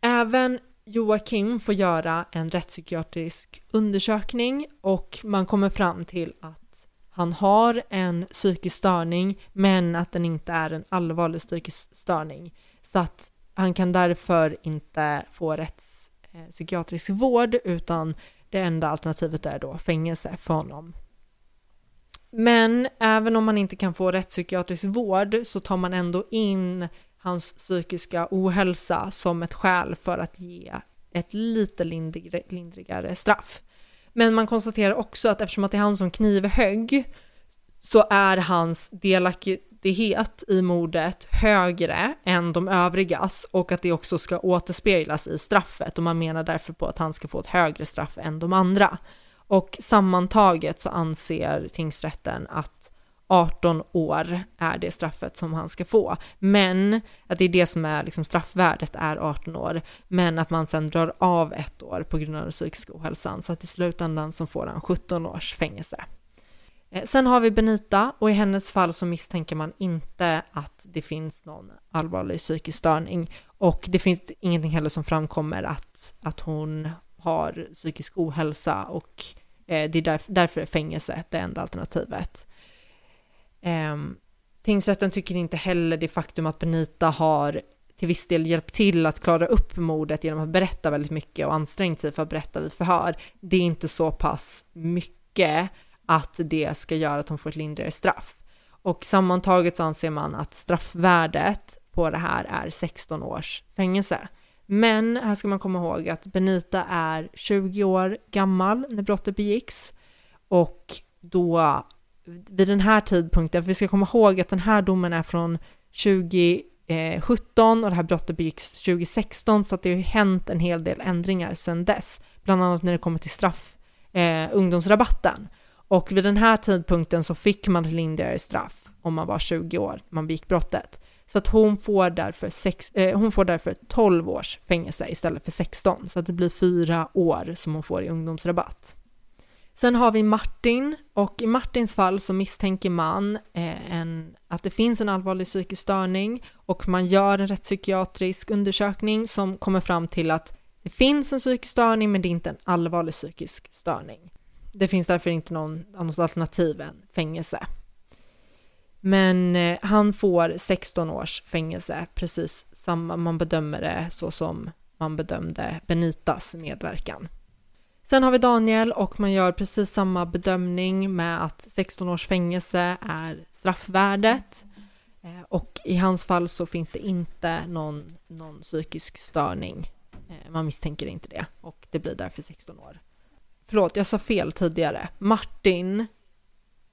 Även Joakim får göra en rättspsykiatrisk undersökning och man kommer fram till att han har en psykisk störning men att den inte är en allvarlig psykisk störning. Så att han kan därför inte få rättspsykiatrisk eh, vård utan det enda alternativet är då fängelse för honom. Men även om man inte kan få rättspsykiatrisk vård så tar man ändå in hans psykiska ohälsa som ett skäl för att ge ett lite lindrigare, lindrigare straff. Men man konstaterar också att eftersom att det är han som knivhögg så är hans delaktighet i mordet högre än de övrigas och att det också ska återspeglas i straffet och man menar därför på att han ska få ett högre straff än de andra. Och sammantaget så anser tingsrätten att 18 år är det straffet som han ska få. Men att det är det som är liksom straffvärdet är 18 år. Men att man sen drar av ett år på grund av den psykiska ohälsan. Så att i slutändan så får han 17 års fängelse. Eh, sen har vi Benita och i hennes fall så misstänker man inte att det finns någon allvarlig psykisk störning. Och det finns ingenting heller som framkommer att, att hon har psykisk ohälsa och eh, det är därför, därför är fängelse det enda alternativet. Eh, tingsrätten tycker inte heller det faktum att Benita har till viss del hjälpt till att klara upp mordet genom att berätta väldigt mycket och ansträngt sig för att berätta vid förhör. Det är inte så pass mycket att det ska göra att hon får ett lindrigare straff. Och sammantaget så anser man att straffvärdet på det här är 16 års fängelse. Men här ska man komma ihåg att Benita är 20 år gammal när brottet begicks och då vid den här tidpunkten, för vi ska komma ihåg att den här domen är från 2017 och det här brottet begicks 2016 så att det har ju hänt en hel del ändringar sedan dess, bland annat när det kommer till straff, eh, ungdomsrabatten. Och vid den här tidpunkten så fick man lindrigare straff om man var 20 år, man begick brottet. Så att hon får därför, sex, eh, hon får därför 12 års fängelse istället för 16, så att det blir fyra år som hon får i ungdomsrabatt. Sen har vi Martin och i Martins fall så misstänker man eh, en, att det finns en allvarlig psykisk störning och man gör en rättspsykiatrisk undersökning som kommer fram till att det finns en psykisk störning men det är inte en allvarlig psykisk störning. Det finns därför inte någon, något alternativ än fängelse. Men eh, han får 16 års fängelse, precis samma, man bedömer det så som man bedömde Benitas medverkan. Sen har vi Daniel och man gör precis samma bedömning med att 16 års fängelse är straffvärdet. Eh, och i hans fall så finns det inte någon, någon psykisk störning. Eh, man misstänker inte det och det blir därför 16 år. Förlåt, jag sa fel tidigare. Martin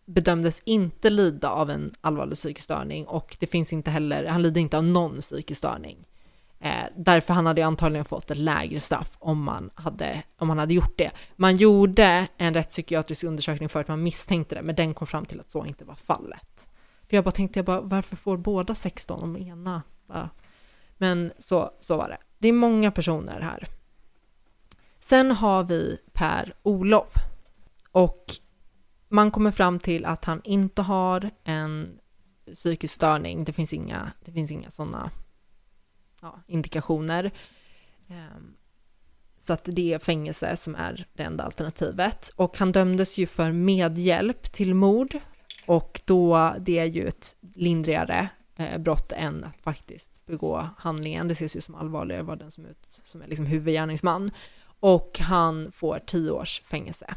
bedömdes inte lida av en allvarlig psykisk störning och det finns inte heller, han lider inte av någon psykisk störning. Eh, därför han hade antagligen fått ett lägre straff om man hade, om man hade gjort det. Man gjorde en rättspsykiatrisk undersökning för att man misstänkte det, men den kom fram till att så inte var fallet. För jag bara tänkte, jag bara, varför får båda 16 om ena? Bara. Men så, så var det. Det är många personer här. Sen har vi Per Olof och man kommer fram till att han inte har en psykisk störning. Det finns inga, det finns inga sådana ja, indikationer. Ehm, så att det är fängelse som är det enda alternativet. Och han dömdes ju för medhjälp till mord. Och då, det är ju ett lindrigare eh, brott än att faktiskt begå handlingen. Det ses ju som allvarligare vad den som, ut, som är liksom huvudgärningsman. Och han får tio års fängelse.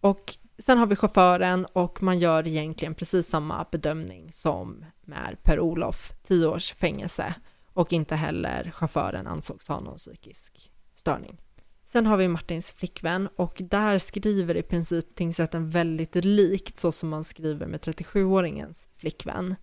Och sen har vi chauffören och man gör egentligen precis samma bedömning som med Per-Olof, tio års fängelse och inte heller chauffören ansågs ha någon psykisk störning. Sen har vi Martins flickvän och där skriver i princip tingsrätten väldigt likt så som man skriver med 37-åringens flickvän.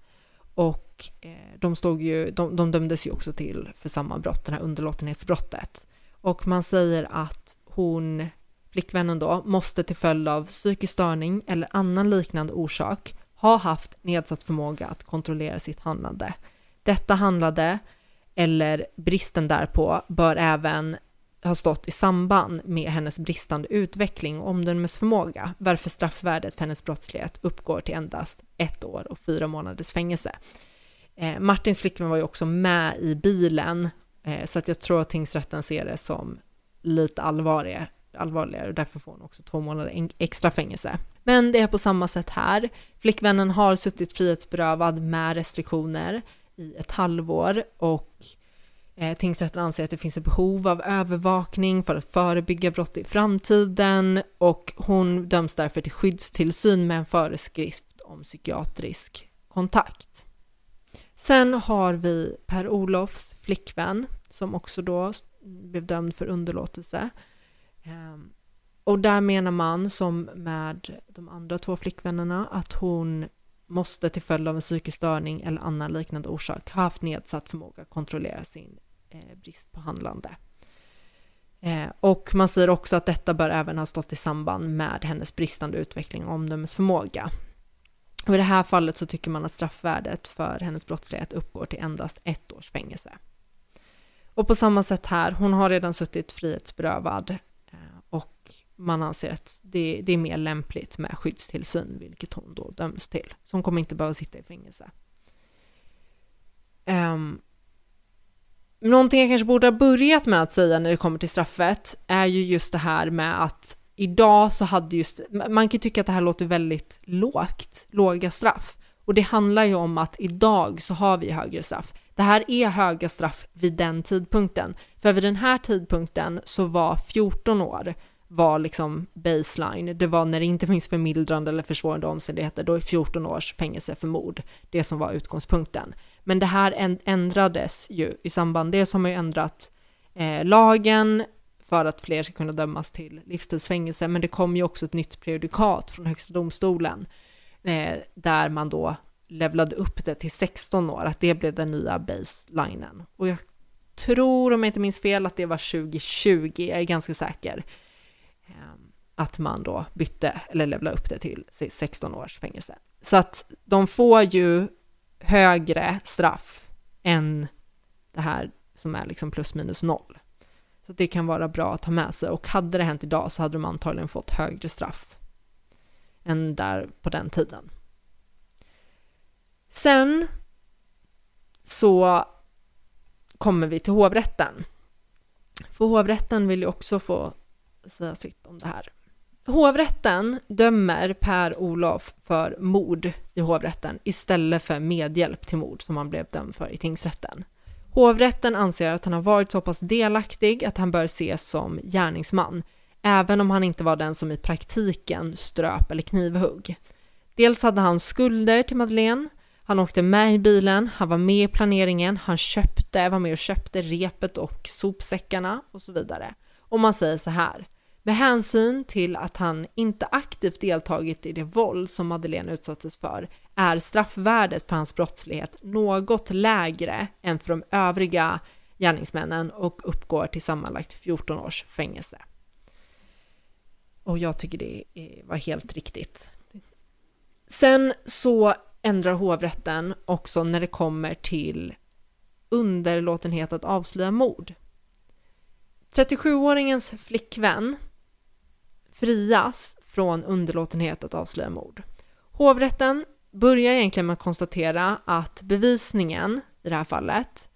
Och eh, de, stod ju, de, de dömdes ju också till för samma brott, det här underlåtenhetsbrottet. Och man säger att hon, flickvännen då, måste till följd av psykisk störning eller annan liknande orsak ha haft nedsatt förmåga att kontrollera sitt handlande. Detta handlade, eller bristen därpå, bör även ha stått i samband med hennes bristande utveckling och omdömesförmåga, varför straffvärdet för hennes brottslighet uppgår till endast ett år och fyra månaders fängelse. Eh, Martins flickvän var ju också med i bilen, eh, så att jag tror att tingsrätten ser det som lite allvarligare, allvarligare och därför får hon också två månader extra fängelse. Men det är på samma sätt här. Flickvännen har suttit frihetsberövad med restriktioner i ett halvår och Eh, tingsrätten anser att det finns ett behov av övervakning för att förebygga brott i framtiden och hon döms därför till skyddstillsyn med en föreskrift om psykiatrisk kontakt. Sen har vi Per-Olofs flickvän som också då blev dömd för underlåtelse. Ehm, och där menar man, som med de andra två flickvännerna, att hon måste till följd av en psykisk störning eller annan liknande orsak ha haft nedsatt förmåga att kontrollera sin eh, brist på handlande. Eh, och man säger också att detta bör även ha stått i samband med hennes bristande utveckling och omdömesförmåga. Och i det här fallet så tycker man att straffvärdet för hennes brottslighet uppgår till endast ett års fängelse. Och på samma sätt här, hon har redan suttit frihetsberövad eh, och man anser att det, det, är mer lämpligt med skyddstillsyn, vilket hon då döms till. Så hon kommer inte behöva sitta i fängelse. Um, Någonting jag kanske borde ha börjat med att säga när det kommer till straffet är ju just det här med att idag så hade just, man kan ju tycka att det här låter väldigt lågt, låga straff. Och det handlar ju om att idag så har vi högre straff. Det här är höga straff vid den tidpunkten. För vid den här tidpunkten så var 14 år var liksom baseline. Det var när det inte finns förmildrande eller försvårande omständigheter, då är 14 års fängelse för mord det som var utgångspunkten. Men det här ändrades ju i samband, dels har man ju ändrat eh, lagen för att fler ska kunna dömas till livstidsfängelse, men det kom ju också ett nytt prejudikat från Högsta domstolen eh, där man då levlade upp det till 16 år, att det blev den nya baselinen. Och jag tror, om jag inte minns fel, att det var 2020, jag är ganska säker, eh, Ehm. att man då bytte eller levlade upp det till 16 års fängelse. Så att de får ju högre straff än det här som är liksom plus minus noll. Så det kan vara bra att ha med sig och hade det hänt idag så hade de antagligen fått högre straff än där på den tiden. Sen så kommer vi till hovrätten. För hovrätten vill ju också få säga sitt om det här. Hovrätten dömer Per-Olof för mord i hovrätten istället för medhjälp till mord som han blev dömd för i tingsrätten. Hovrätten anser att han har varit så pass delaktig att han bör ses som gärningsman, även om han inte var den som i praktiken ströp eller knivhugg. Dels hade han skulder till Madeleine, han åkte med i bilen, han var med i planeringen, han köpte, var med och köpte repet och sopsäckarna och så vidare. Och man säger så här, med hänsyn till att han inte aktivt deltagit i det våld som Madeleine utsattes för är straffvärdet för hans brottslighet något lägre än för de övriga gärningsmännen och uppgår till sammanlagt 14 års fängelse. Och jag tycker det var helt riktigt. Sen så ändrar hovrätten också när det kommer till underlåtenhet att avslöja mord. 37-åringens flickvän frias från underlåtenhet att avslöja mord. Hovrätten börjar egentligen med att konstatera att bevisningen i det här fallet,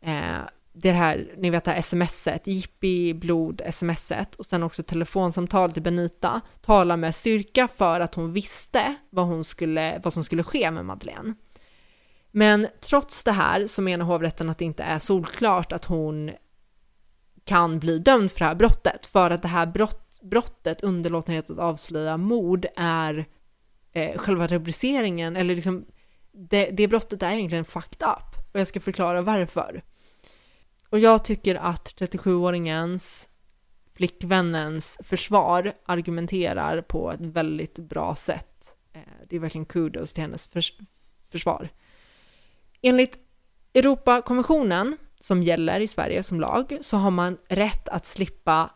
eh, det här, ni vet det här smset, Jippi blod smset och sen också telefonsamtal till Benita talar med styrka för att hon visste vad, hon skulle, vad som skulle ske med Madeleine. Men trots det här så menar hovrätten att det inte är solklart att hon kan bli dömd för det här brottet, för att det här brott, brottet, underlåtenhet att avslöja mord, är eh, själva rubriceringen, eller liksom det, det brottet är egentligen fucked up. och jag ska förklara varför. Och jag tycker att 37-åringens flickvännens försvar argumenterar på ett väldigt bra sätt. Eh, det är verkligen kudos till hennes förs försvar. Enligt Europakonventionen som gäller i Sverige som lag så har man rätt att slippa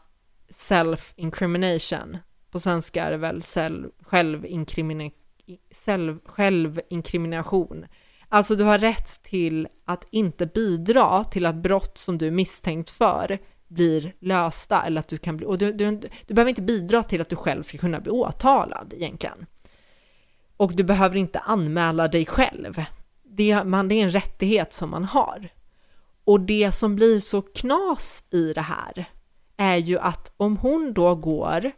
self-incrimination. På svenska är det väl självinkrimination. Alltså du har rätt till att inte bidra till att brott som du är misstänkt för blir lösta eller att du kan bli, och du, du, du behöver inte bidra till att du själv ska kunna bli åtalad egentligen. Och du behöver inte anmäla dig själv. Det, man, det är en rättighet som man har. Och det som blir så knas i det här är ju att om hon då går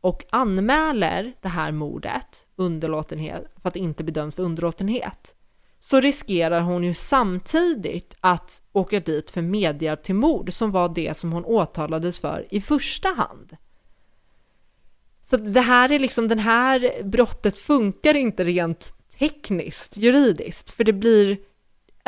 och anmäler det här mordet, underlåtenhet, för att inte bedöms för underlåtenhet, så riskerar hon ju samtidigt att åka dit för medhjälp till mord som var det som hon åtalades för i första hand. Så det här är liksom, den här brottet funkar inte rent tekniskt, juridiskt, för det blir,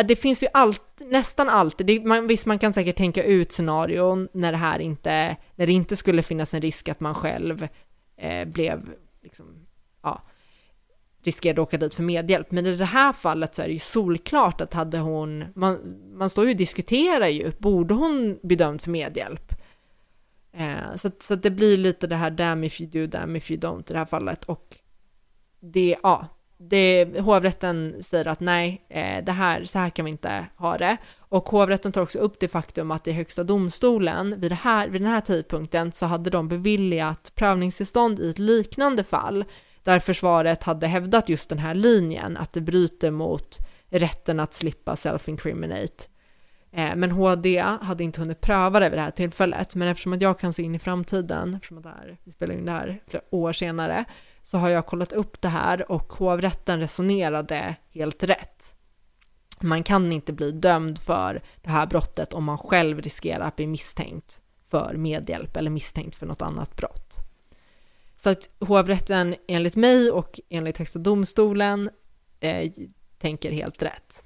det finns ju allt, nästan alltid, det, man, visst man kan säkert tänka ut scenarion när det här inte, när det inte skulle finnas en risk att man själv eh, blev liksom, ja, riskerade att åka dit för medhjälp. Men i det här fallet så är det ju solklart att hade hon, man, man står ju och diskuterar ju, borde hon bli dömd för medhjälp? Eh, så, så det blir lite det här damn if you do, damn if you don't i det här fallet och det, ja, det, hovrätten säger att nej, eh, det här, så här kan vi inte ha det. Och hovrätten tar också upp det faktum att i Högsta domstolen vid, det här, vid den här tidpunkten så hade de beviljat prövningstillstånd i ett liknande fall där försvaret hade hävdat just den här linjen, att det bryter mot rätten att slippa self-incriminate. Eh, men HD hade inte hunnit pröva det vid det här tillfället, men eftersom att jag kan se in i framtiden, eftersom att det här, vi spelar in det här flera år senare, så har jag kollat upp det här och hovrätten resonerade helt rätt. Man kan inte bli dömd för det här brottet om man själv riskerar att bli misstänkt för medhjälp eller misstänkt för något annat brott. Så att hovrätten enligt mig och enligt Högsta domstolen eh, tänker helt rätt.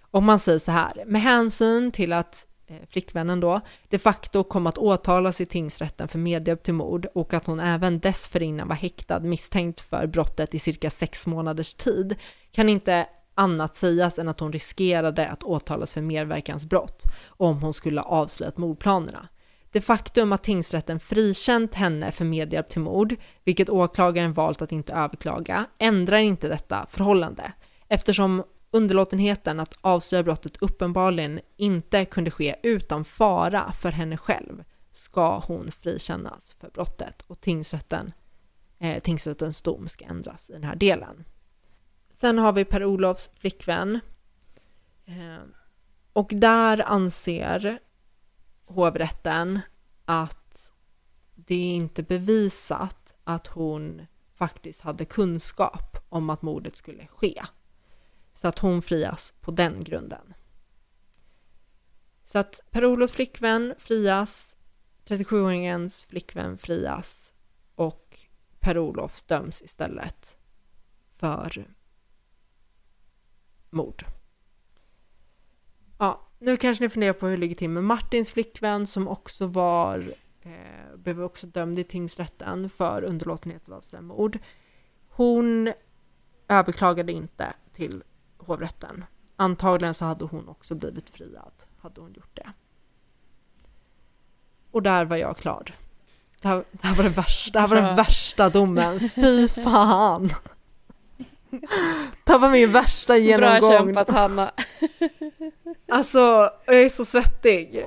Om man säger så här, med hänsyn till att Eh, flickvännen då de facto kom att åtalas i tingsrätten för medhjälp till mord och att hon även dessförinnan var häktad misstänkt för brottet i cirka sex månaders tid kan inte annat sägas än att hon riskerade att åtalas för medverkansbrott om hon skulle ha avslöjat mordplanerna. Det faktum att tingsrätten frikänt henne för medhjälp till mord, vilket åklagaren valt att inte överklaga, ändrar inte detta förhållande, eftersom underlåtenheten att avslöja brottet uppenbarligen inte kunde ske utan fara för henne själv, ska hon frikännas för brottet och tingsrätten, eh, tingsrättens dom ska ändras i den här delen. Sen har vi Per-Olofs flickvän. Eh, och där anser hovrätten att det är inte bevisat att hon faktiskt hade kunskap om att mordet skulle ske. Så att hon frias på den grunden. Så att Per-Olofs flickvän frias, 37-åringens flickvän frias och Per-Olof döms istället för mord. Ja, nu kanske ni funderar på hur det ligger till med Martins flickvän som också var, eh, blev också dömd i tingsrätten för underlåtenhet att avslöja mord. Hon överklagade inte till hovrätten. Antagligen så hade hon också blivit friad, hade hon gjort det. Och där var jag klar. Det här, det här var, det värsta, det här var den värsta domen, fy fan! Det här var min värsta genomgång. Bra kämpat Hanna. Alltså, jag är så svettig.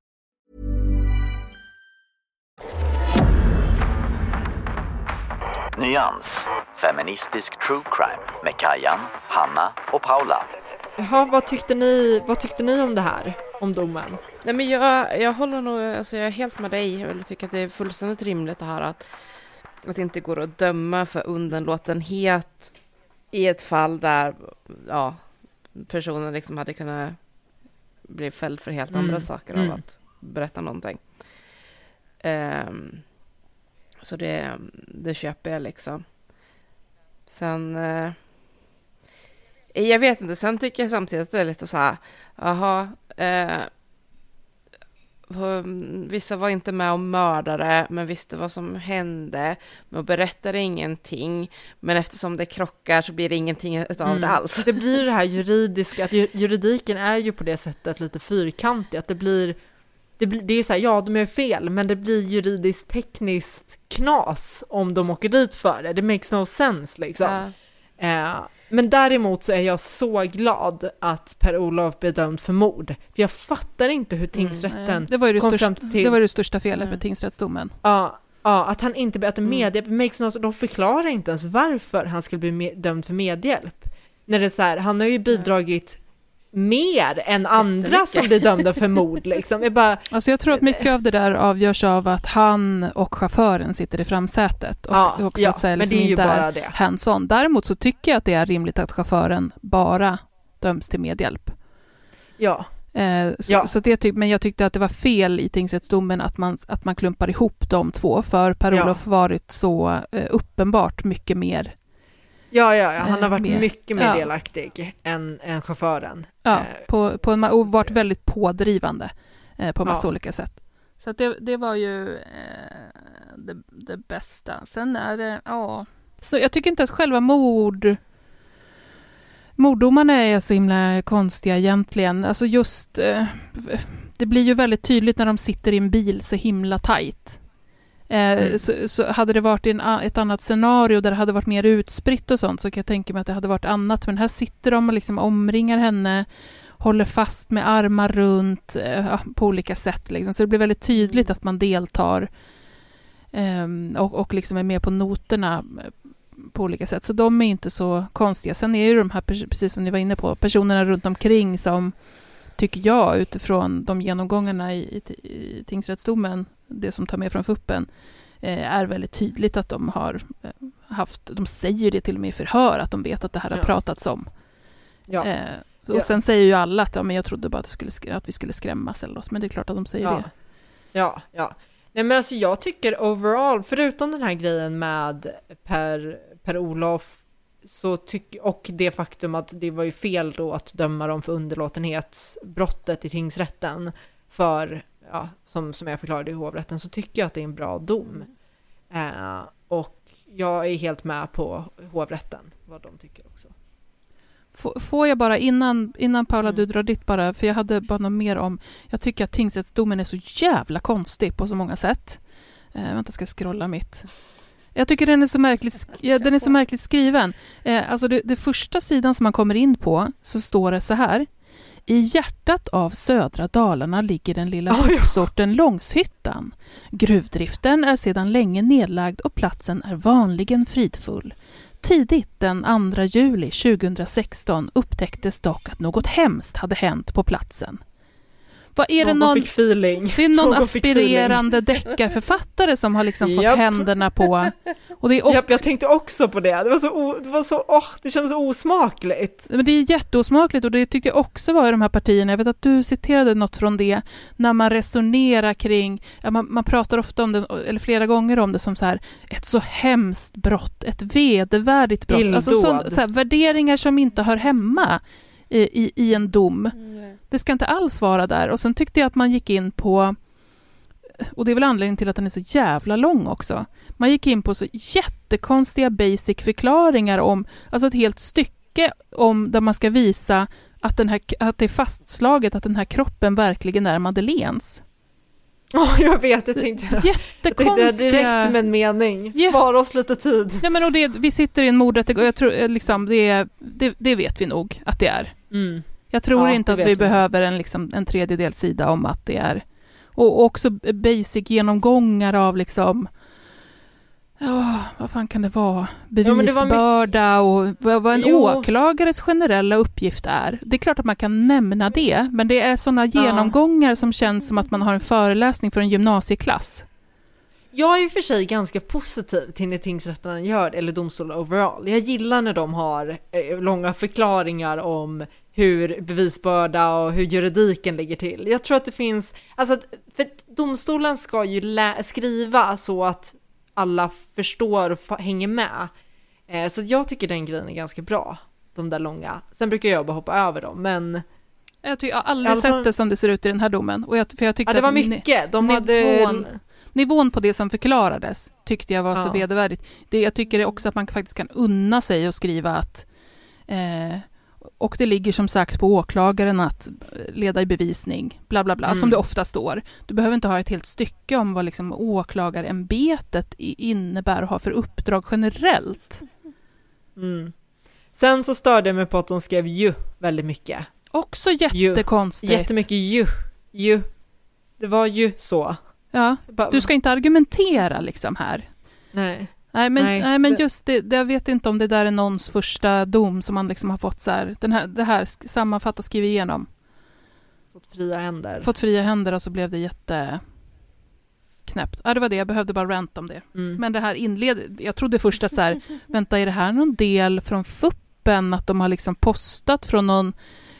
Nyans, feministisk true crime med Kajan, Hanna och Paula. Jaha, vad tyckte ni, vad tyckte ni om det här? Om domen? Nej men jag, jag håller nog, alltså jag är helt med dig. Jag tycker att det är fullständigt rimligt det här att, att det inte går att döma för underlåtenhet i ett fall där ja, personen liksom hade kunnat bli fälld för helt andra Mm, saker mm. av att berätta någonting. Ehm, så det, det köper jag liksom. Sen... eh, jag vet inte, sen tycker jag samtidigt att det är lite så här, jaha, hon- vissa var inte med och mördade, men visste vad som hände, men berättade ingenting, men eftersom det krockar så blir det ingenting utav Mm. det alls. Det blir det här juridiska, att ju- juridiken är ju på det sättet lite fyrkantig, att det blir det, blir, det är så här, ja de är fel, men det blir juridiskt tekniskt knas om de åker dit för det. Det makes no sense liksom. Ja. Eh, men däremot så är jag så glad att Per-Olof blir dömd för mord. För jag fattar inte hur tingsrätten Det var ju det, kom största, fram till... det, var ju det största felet Mm. med tingsrättsdomen. Ja, ja, att han inte, att Mm. media, makes no, de förklarar inte ens varför han skulle bli med, dömd för medhjälp. När det är så här, han har ju bidragit mer än andra som blir dömda för mord liksom. Jag bara, Alltså jag tror att mycket av det där avgörs av att han och chauffören sitter i framsätet och ja, också ja så här men det liksom är ju inte är bara det. hands-on. Däremot så tycker jag att det är rimligt att chauffören bara döms till medhjälp. Ja, Eh, så, Ja. så det tyck, men jag tyckte att det var fel i tingsrättsdomen att man, att man klumpar ihop de två, för Per-Olof varit så eh, uppenbart mycket mer. ja, ja, ja. han har Eh, varit mer. mycket mer Ja. delaktig än, än chauffören. Ja, Eh, på, på en, och varit väldigt pådrivande eh, på massa Ja. olika sätt. Så det, det var ju eh, det, det bästa. Sen är det, ja... Så jag tycker inte att själva mord... Morddomarna är så himla konstiga egentligen. Alltså just... Eh, det blir ju väldigt tydligt när de sitter i en bil så himla tajt. Eh, Mm. så, så hade det varit i en, ett annat scenario där det hade varit mer utspritt och sånt så kan jag tänka mig att det hade varit annat. Men här sitter de och liksom omringar henne, håller fast med armar runt eh, ja, på olika sätt. Liksom. Så det blir väldigt tydligt att man deltar ehm, och, och liksom är med på noterna eh, på olika sätt. Så de är inte så konstiga. Sen är ju de här, precis som ni var inne på, personerna runt omkring som tycker jag utifrån de genomgångarna i, i, i tingsrättsdomen, det som tar med från fuppen, eh, är väldigt tydligt att de har eh, haft, de säger det till och med i förhör, att de vet att det här har Ja. pratats om. ja. Eh, och Ja. sen säger ju alla att ja, men jag trodde bara att, det skulle, sk- att vi skulle skrämmas eller något, men det är klart att de säger ja. det. Ja, ja. Nej men alltså jag tycker overall, förutom den här grejen med Per, per Olof så tyck, och det faktum att det var ju fel då att döma dem för underlåtenhetsbrottet i tingsrätten för, ja, som, som jag förklarade i hovrätten, så tycker jag att det är en bra dom. Eh, och jag är helt med på hovrätten, vad de tycker också. Får jag bara innan, innan Paula Mm. du drar ditt bara, för jag hade bara något mer om, jag tycker att tingsrättsdomen är så jävla konstig på så många sätt. Eh, vänta, jag ska scrolla mitt. Jag tycker den är så märkligt, ja, den är så märkligt skriven. Eh, alltså det, det första sidan som man kommer in på så står det så här. I hjärtat av södra Dalarna ligger den lilla Oh, ja. bruksorten Långshyttan. Gruvdriften är sedan länge nedlagd och platsen är vanligen fridfull. Tidigt den 2 juli 2016 upptäcktes dock att något hemskt hade hänt på platsen. Vad är det Någon någon... fick feeling. Det är någon Någon aspirerande deckarförfattare som har liksom fått händerna på... Och det är och, Japp, jag tänkte också på det. Det var så, o, det var så, åh, det kändes så osmakligt. men det är jätteosmakligt och det tycker jag också var i de här partierna. Jag vet att du citerade något från det, när man resonerar kring... Ja, man, man pratar ofta om det, eller flera gånger om det som så här, ett så hemskt brott, ett vedervärdigt brott. Alltså så, så här, värderingar som inte hör hemma i, i, i en dom. Det ska inte alls vara där. Och sen tyckte jag att man gick in på och det är väl anledningen till att den är så jävla lång också. Man gick in på så jättekonstiga basic förklaringar om, alltså ett helt stycke om där man ska visa att, den här, att det är fastslaget att den här kroppen verkligen är Madeleines. Ja, jag vet, jag tänkte, jag Jättekonstiga... tänkte direkt med en mening. Spara oss lite tid. Nej, men och det, vi sitter i en mordrättegång, jag tror eh, liksom, det, det, det vet vi nog att det är. Mm. Jag tror Ja, inte att vi vi. behöver en, liksom, en tredjedels sida om att det är... Och också basic genomgångar av liksom... Ja, vad fan kan det vara? Bevisbörda och vad, vad en Jo. åklagares generella uppgift är. Det är klart att man kan nämna det, men det är sådana genomgångar som känns som att man har en föreläsning för en gymnasieklass. Jag är i och för sig ganska positiv till när tingsrätterna gör det, eller domstolar overall. Jag gillar när de har eh, långa förklaringar om hur bevisbörda och hur juridiken ligger till. Jag tror att det finns, alltså för domstolen ska ju lä- skriva så att alla förstår och hänger med. Eh, så att jag tycker den grejen är ganska bra, de där långa. Sen brukar jag bara hoppa över dem, men Jag, tycker, jag har aldrig fall- sett det som det ser ut i den här domen. Och jag, för jag tyckte ja, det var mycket. De hade... nivån, nivån på det som förklarades tyckte jag var så Ja. vedervärdigt. Det, jag tycker också att man faktiskt kan unna sig att skriva att eh, och det ligger som sagt på åklagaren att leda i bevisning, bla bla bla, Mm. som det ofta står. Du behöver inte ha ett helt stycke om vad liksom åklagarämbetet innebär och har för uppdrag generellt. Mm. Sen så störde jag mig på att de skrev ju väldigt mycket. Också jättekonstigt. Jättemycket ju, ju. Det var ju så. Ja, du ska inte argumentera liksom här. Nej. Nej men, Nej, nej, men just det, det, jag vet inte om det där är någons första dom som man liksom har fått så här, den här, det här sammanfatta, skriv igenom, Fått fria händer. fått fria händer och så blev det jätte knäppt. Ja, det var det, jag behövde bara rant om det. Mm. Men det här inled, jag trodde först att så här, vänta, är det här någon del från FUPen, att de har liksom postat från någon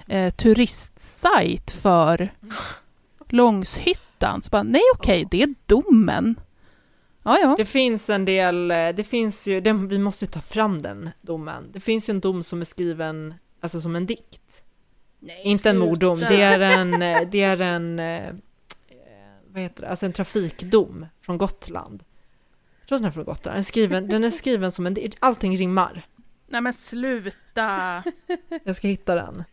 eh, turistsajt för Långshyttan? Så bara, nej okej, det är domen. Ja, ja. Det finns en del, eh, det finns ju, den, vi måste ju ta fram den domen. Det finns ju en dom som är skriven, alltså som en dikt. Inte en morddom, det är en, eh, (laughs) det är en, eh, vad heter det, alltså en trafikdom från Gotland. Jag tror den är från Gotland, den är skriven, den är skriven som en dikt, allting rimmar. Nej men sluta! Jag ska hitta den.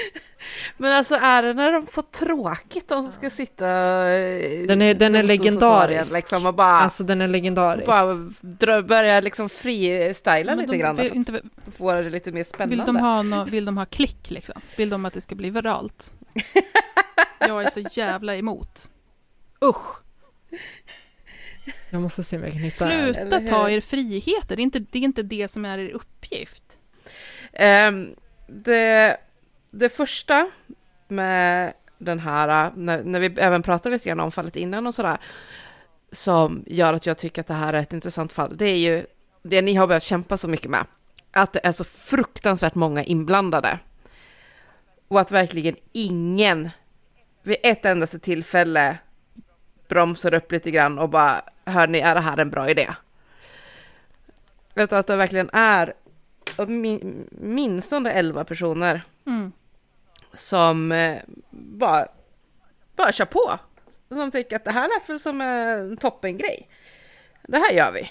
(laughs) Men alltså är det när de får tråkigt de som ska sitta i Den är, den är legendarisk. Liksom, och bara, Alltså den är legendarisk. bara börja liksom freestyla lite de grann vill inte- att få det lite mer spännande. Vill de, ha nå vill de ha klick liksom? Vill de att det ska bli viralt? (laughs) Jag är så jävla emot. Usch! Jag måste se om jag kan hitta Sluta ta er friheter, det är, inte, det är inte det som är er uppgift. Ehm, det, det första med den här, äh, när, när vi även pratade lite grann om fallet innan och sådär, som gör att jag tycker att det här är ett intressant fall, det är ju det ni har behövt kämpa så mycket med. Att det är så fruktansvärt många inblandade. Och att verkligen ingen vid ett endaste tillfälle bromsar upp lite grann och bara, hör ni, är det här en bra idé? Utan att det verkligen är åtminstone 11 personer Mm som eh, bara, bara kör på. Som tycker att det här lät väl som en toppengrej. Det här gör vi.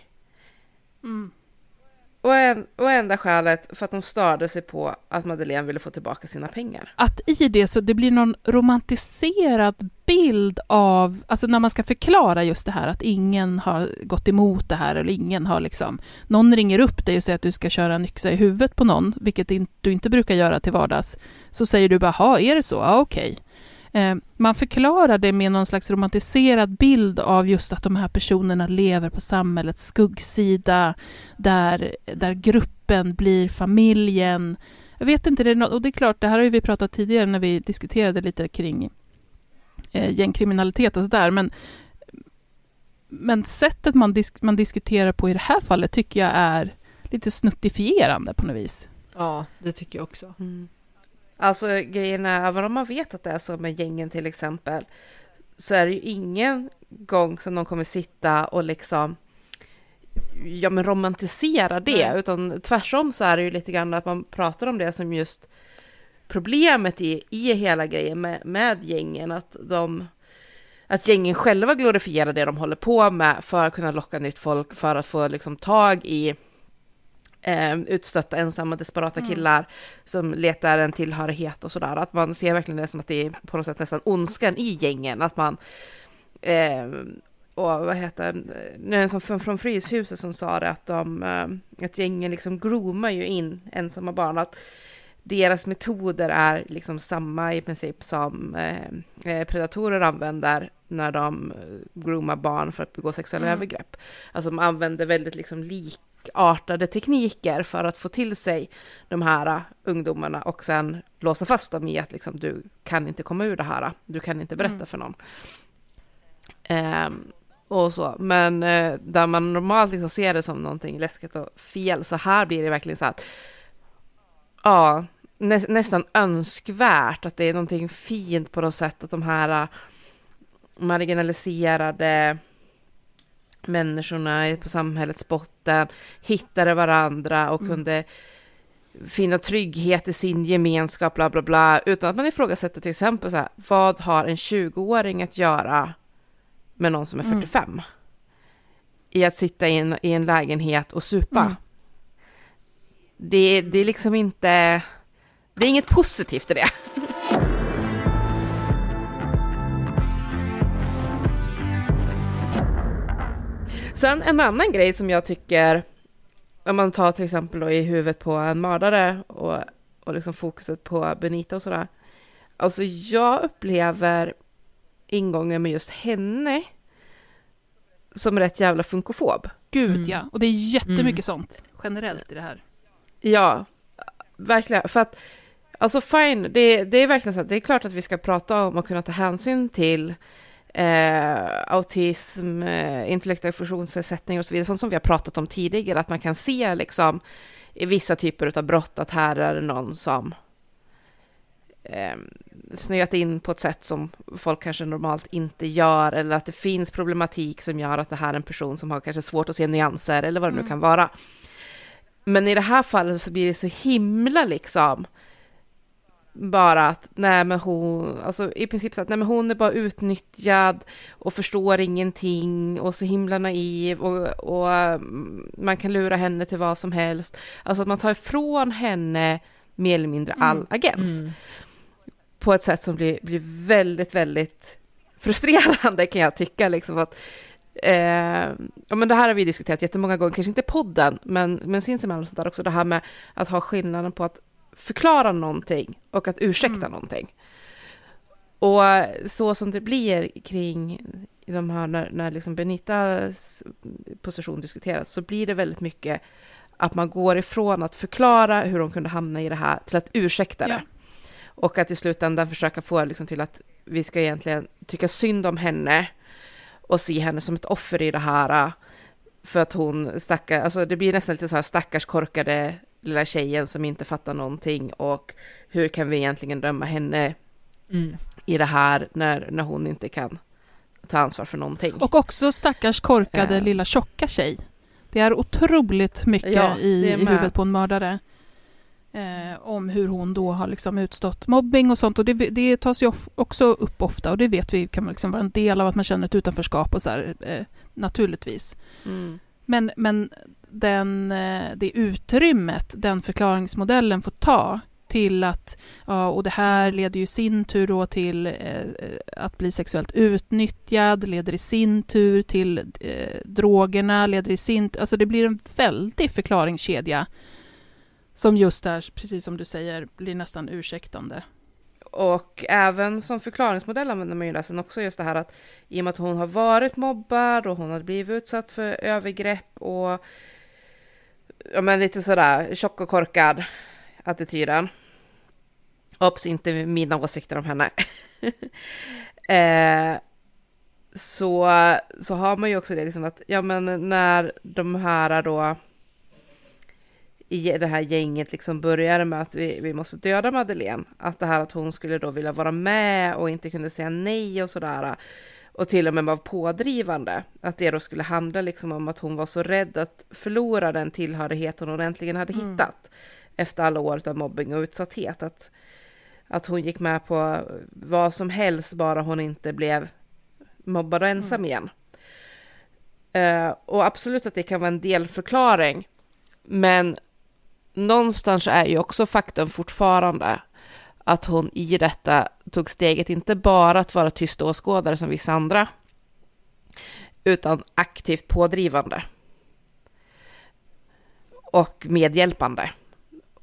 Mm. Och, en, och enda skälet för att de störde sig på att Madeleine ville få tillbaka sina pengar. Att i det så det blir någon romantiserad bild av, alltså när man ska förklara just det här att ingen har gått emot det här eller ingen har liksom, någon ringer upp dig och säger att du ska köra en yxa i huvudet på någon, vilket du inte brukar göra till vardags, så säger du bara, "Ha, är det så? Ja, okej. Okay. Man förklarar det med någon slags romantiserad bild av just att de här personerna lever på samhällets skuggsida, där, där gruppen blir familjen. Jag vet inte, det är nå- och det är klart, det här har ju vi pratat tidigare när vi diskuterade lite kring eh, gängkriminalitet och sådär, men, men sättet man, disk, man diskuterar på i det här fallet tycker jag är lite snuttifierande på något vis. Ja, det tycker jag också. Alltså grejen är, även om man vet att det är så med gängen till exempel, så är det ju ingen gång som de kommer sitta och liksom ja, men romantisera det, Nej. utan tvärtom så är det ju lite grann att man pratar om det som just problemet i, i hela grejen med, med gängen, att de, att gängen själva glorifierar det de håller på med för att kunna locka nytt folk, för att få liksom tag i eh, utstötta, ensamma, desperata Mm. killar som letar en tillhörighet och sådär. Att man ser verkligen det som att det är på något sätt nästan ondskan i gängen. Att man... Eh, och vad heter det? En som från, från Fryshuset som sa det att de... Eh, att gängen liksom groomar ju in ensamma barn. Att deras metoder är liksom samma i princip som eh, eh, predatorer använder när de eh, groomar barn för att begå sexuella Mm. övergrepp. Alltså de använder väldigt liksom likartade tekniker för att få till sig de här ungdomarna och sen låsa fast dem i att liksom, du kan inte komma ur det här, du kan inte berätta Mm. för någon. Ehm, och så. Men eh, där man normalt liksom ser det som någonting läskigt och fel, så här blir det verkligen så att ja, nä, nästan önskvärt att det är någonting fint på något sätt att de här uh, marginaliserade människorna på samhällets botten hittade varandra och Mm. kunde finna trygghet i sin gemenskap, bla bla bla, utan att man ifrågasätter till exempel så här, vad har en 20-åring att göra med någon som är Mm. 45? I att sitta i en, i en lägenhet och supa. Mm. Det, det är liksom inte, det är inget positivt i det. Sen en annan grej som jag tycker, om man tar till exempel då i huvudet på en mördare och, och liksom fokuset på Benita och sådär. Alltså jag upplever ingången med just henne som rätt jävla funkofob. Gud Mm. ja, och det är jättemycket Mm. sånt generellt i det här. Ja, verkligen. För att, alltså fine, det, det är verkligen så att det är klart att vi ska prata om och kunna ta hänsyn till eh, autism, eh, intellektuell funktionsnedsättning och så vidare, sånt som vi har pratat om tidigare, att man kan se liksom i vissa typer av brott att här är det någon som eh, snöat in på ett sätt som folk kanske normalt inte gör, eller att det finns problematik som gör att det här är en person som har kanske svårt att se nyanser, eller vad det nu Mm. kan vara. Men i det här fallet så blir det så himla liksom bara att nej men hon, alltså i princip så att nej men hon är bara utnyttjad och förstår ingenting och så himla naiv och, och mm, man kan lura henne till vad som helst. Alltså att man tar ifrån henne mer eller mindre all Mm. agens Mm. på ett sätt som blir, blir väldigt, väldigt frustrerande kan jag tycka. Liksom att, eh, ja, men det här har vi diskuterat jättemånga gånger, kanske inte podden, men, men sinsemellan och sånt där också, det här med att ha skillnaden på att förklara någonting och att ursäkta Mm. någonting. Och så som det blir kring de här, när, när liksom Benitas position diskuteras, så blir det väldigt mycket att man går ifrån att förklara hur de kunde hamna i det här till att ursäkta det. Ja. Och att i slutändan försöka få liksom till att vi ska egentligen tycka synd om henne och se henne som ett offer i det här. För att hon stackar, alltså det blir nästan lite så här stackars korkade lilla tjejen som inte fattar någonting och hur kan vi egentligen döma henne Mm. i det här när, när hon inte kan ta ansvar för någonting. Och också stackars korkade Ja. lilla tjocka tjej. Det är otroligt mycket Ja, i, i huvudet på en mördare. Eh, om hur hon då har liksom utstått mobbing och sånt. Och det, det tas ju också upp ofta och det vet vi kan liksom vara en del av att man känner ett utanförskap och så här, eh, naturligtvis. Mm. Men, men den, eh, det utrymmet den förklaringsmodellen får ta till att, ja, och det här leder ju i sin tur då till eh, eh att bli sexuellt utnyttjad, leder i sin tur till eh, drogerna, leder i sin Alltså det blir en väldig förklaringskedja som just där, precis som du säger, blir nästan ursäktande. Och även som förklaringsmodell använder man ju det sen också just det här att i och med att hon har varit mobbad och hon har blivit utsatt för övergrepp och ja, men lite sådär tjock och korkad attityden. Obs, inte mina åsikter om henne. (laughs) eh, så, så har man ju också det liksom att, ja men när de här då i det här gänget liksom började med att vi, vi måste döda Madeleine. Att det här att hon skulle då vilja vara med och inte kunde säga nej och sådär. Och till och med var pådrivande. Att det då skulle handla liksom om att hon var så rädd att förlora den tillhörighet hon äntligen hade Mm. hittat. Efter alla år av mobbing och utsatthet. Att, att hon gick med på vad som helst bara hon inte blev mobbad och ensam igen. Eh, och absolut att det kan vara en delförklaring, men någonstans är ju också faktum fortfarande att hon i detta tog steget inte bara att vara tyst åskådare som vissa andra, utan aktivt pådrivande och medhjälpande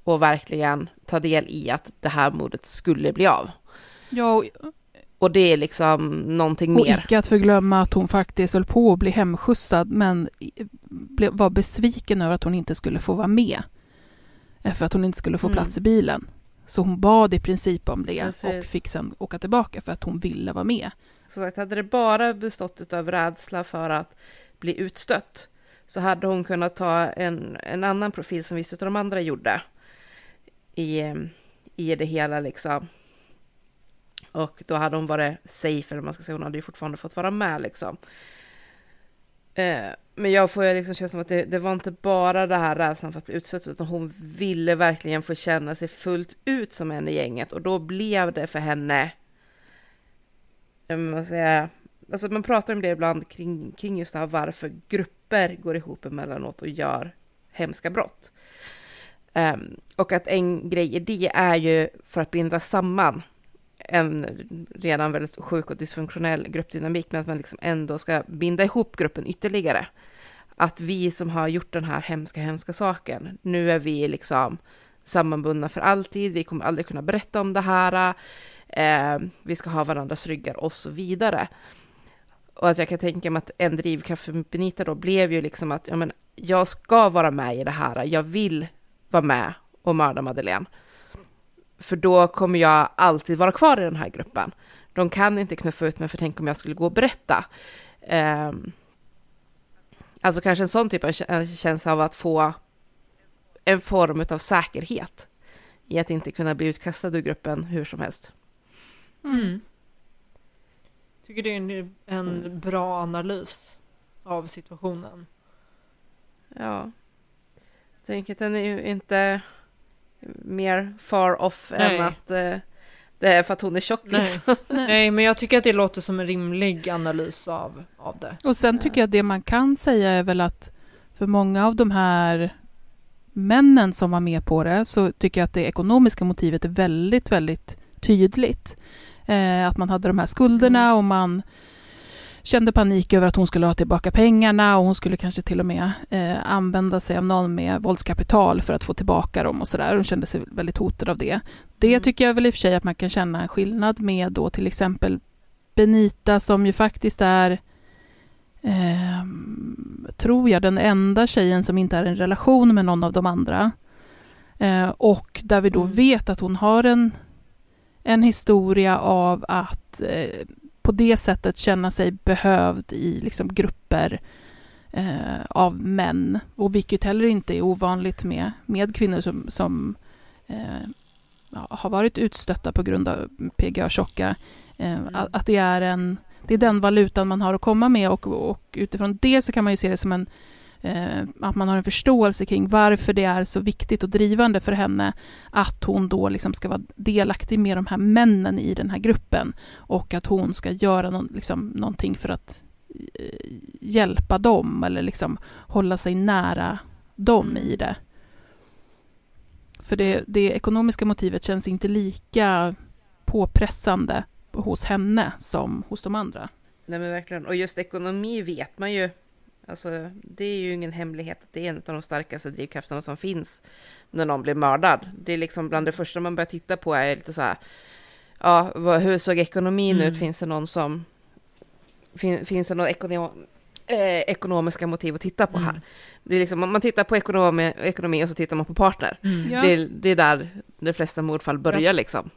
och verkligen ta del i att det här mordet skulle bli av. Ja, och, Och det är liksom någonting och mer. icke att förglömma att hon faktiskt höll på att bli hemskjutsad men var besviken över att hon inte skulle få vara med. Eh, För att hon inte skulle få Mm. plats i bilen. Så hon bad i princip om det Precis. och fick sen åka tillbaka för att hon ville vara med. Som sagt, hade det bara bestått av rädsla för att bli utstött så hade hon kunnat ta en, en annan profil som vissa av de andra gjorde i, i det hela liksom. Och då hade hon varit safe, eller man ska säga, hon hade ju fortfarande fått vara med liksom. Eh, men jag får ju liksom känna som att det, det var inte bara det här rädslan för att bli utsatt utan hon ville verkligen få känna sig fullt ut som en i gänget. Och då blev det för henne vad alltså, alltså man pratar om det ibland kring, kring just det här varför grupper går ihop emellanåt och gör hemska brott. Um, och att en grej i det är ju för att binda samman en redan väldigt sjuk och dysfunktionell gruppdynamik, men att man liksom ändå ska binda ihop gruppen ytterligare. Att vi som har gjort den här hemska, hemska saken, nu är vi liksom sammanbundna för alltid, vi kommer aldrig kunna berätta om det här, eh, vi ska ha varandras ryggar och så vidare. Och att jag kan tänka mig att en drivkraft för Benita då blev ju liksom att ja, men, jag ska vara med i det här, jag vill vara med och mörda Madeleine. För då kommer jag alltid vara kvar i den här gruppen. De kan inte knuffa ut mig för tänk om jag skulle gå och berätta. Ehm, alltså kanske en sån typ av kä- känsla av att få en form av säkerhet i att inte kunna bli utkastad ur gruppen hur som helst. Mm. Tycker det är en, en bra analys av situationen. Ja. Tänker att den är ju inte mer far off Nej. än att eh, det är för att hon är tjock Nej. liksom. (laughs) Nej, men jag tycker att det låter som en rimlig analys av, av det. Och sen tycker jag att det man kan säga är väl att för många av de här männen som var med på det så tycker jag att det ekonomiska motivet är väldigt, väldigt tydligt. Eh, att man hade de här skulderna och man kände panik över att hon skulle ha tillbaka pengarna och hon skulle kanske till och med eh, använda sig av någon med våldskapital för att få tillbaka dem och sådär. Hon kände sig väldigt hotad av det. Det Mm. tycker jag väl i och för sig att man kan känna en skillnad med då till exempel Benita som ju faktiskt är ehm, tror jag, den enda tjejen som inte är i en relation med någon av de andra. Eh, och där vi då Mm. vet att hon har en, en historia av att eh, på det sättet känna sig behövd i liksom, grupper eh, av män. Och vilket heller inte är ovanligt med, med kvinnor som, som eh, har varit utstötta på grund av PGA-tjocka. Eh, att, att det är en det är den valutan man har att komma med och, och utifrån det så kan man ju se det som en Eh, att man har en förståelse kring varför det är så viktigt och drivande för henne att hon då liksom ska vara delaktig med de här männen i den här gruppen och att hon ska göra någon, liksom, någonting för att eh, hjälpa dem eller liksom hålla sig nära dem i det. För det, det ekonomiska motivet känns inte lika påpressande hos henne som hos de andra. Nej men verkligen. Och just ekonomi vet man ju. Alltså, det är ju ingen hemlighet att det är en av de starkaste drivkrafterna som finns när någon blir mördad. Det är liksom bland det första man börjar titta på är lite så här. Ja, vad, hur såg ekonomin Mm. ut? Finns det någon som... Fin, finns det några ekonom, eh, ekonomiska motiv att titta på här? Mm. Det är liksom, om man tittar på ekonomi, ekonomi och så tittar man på partner. Mm. Ja. Det, är- det är där de flesta mordfall börjar liksom.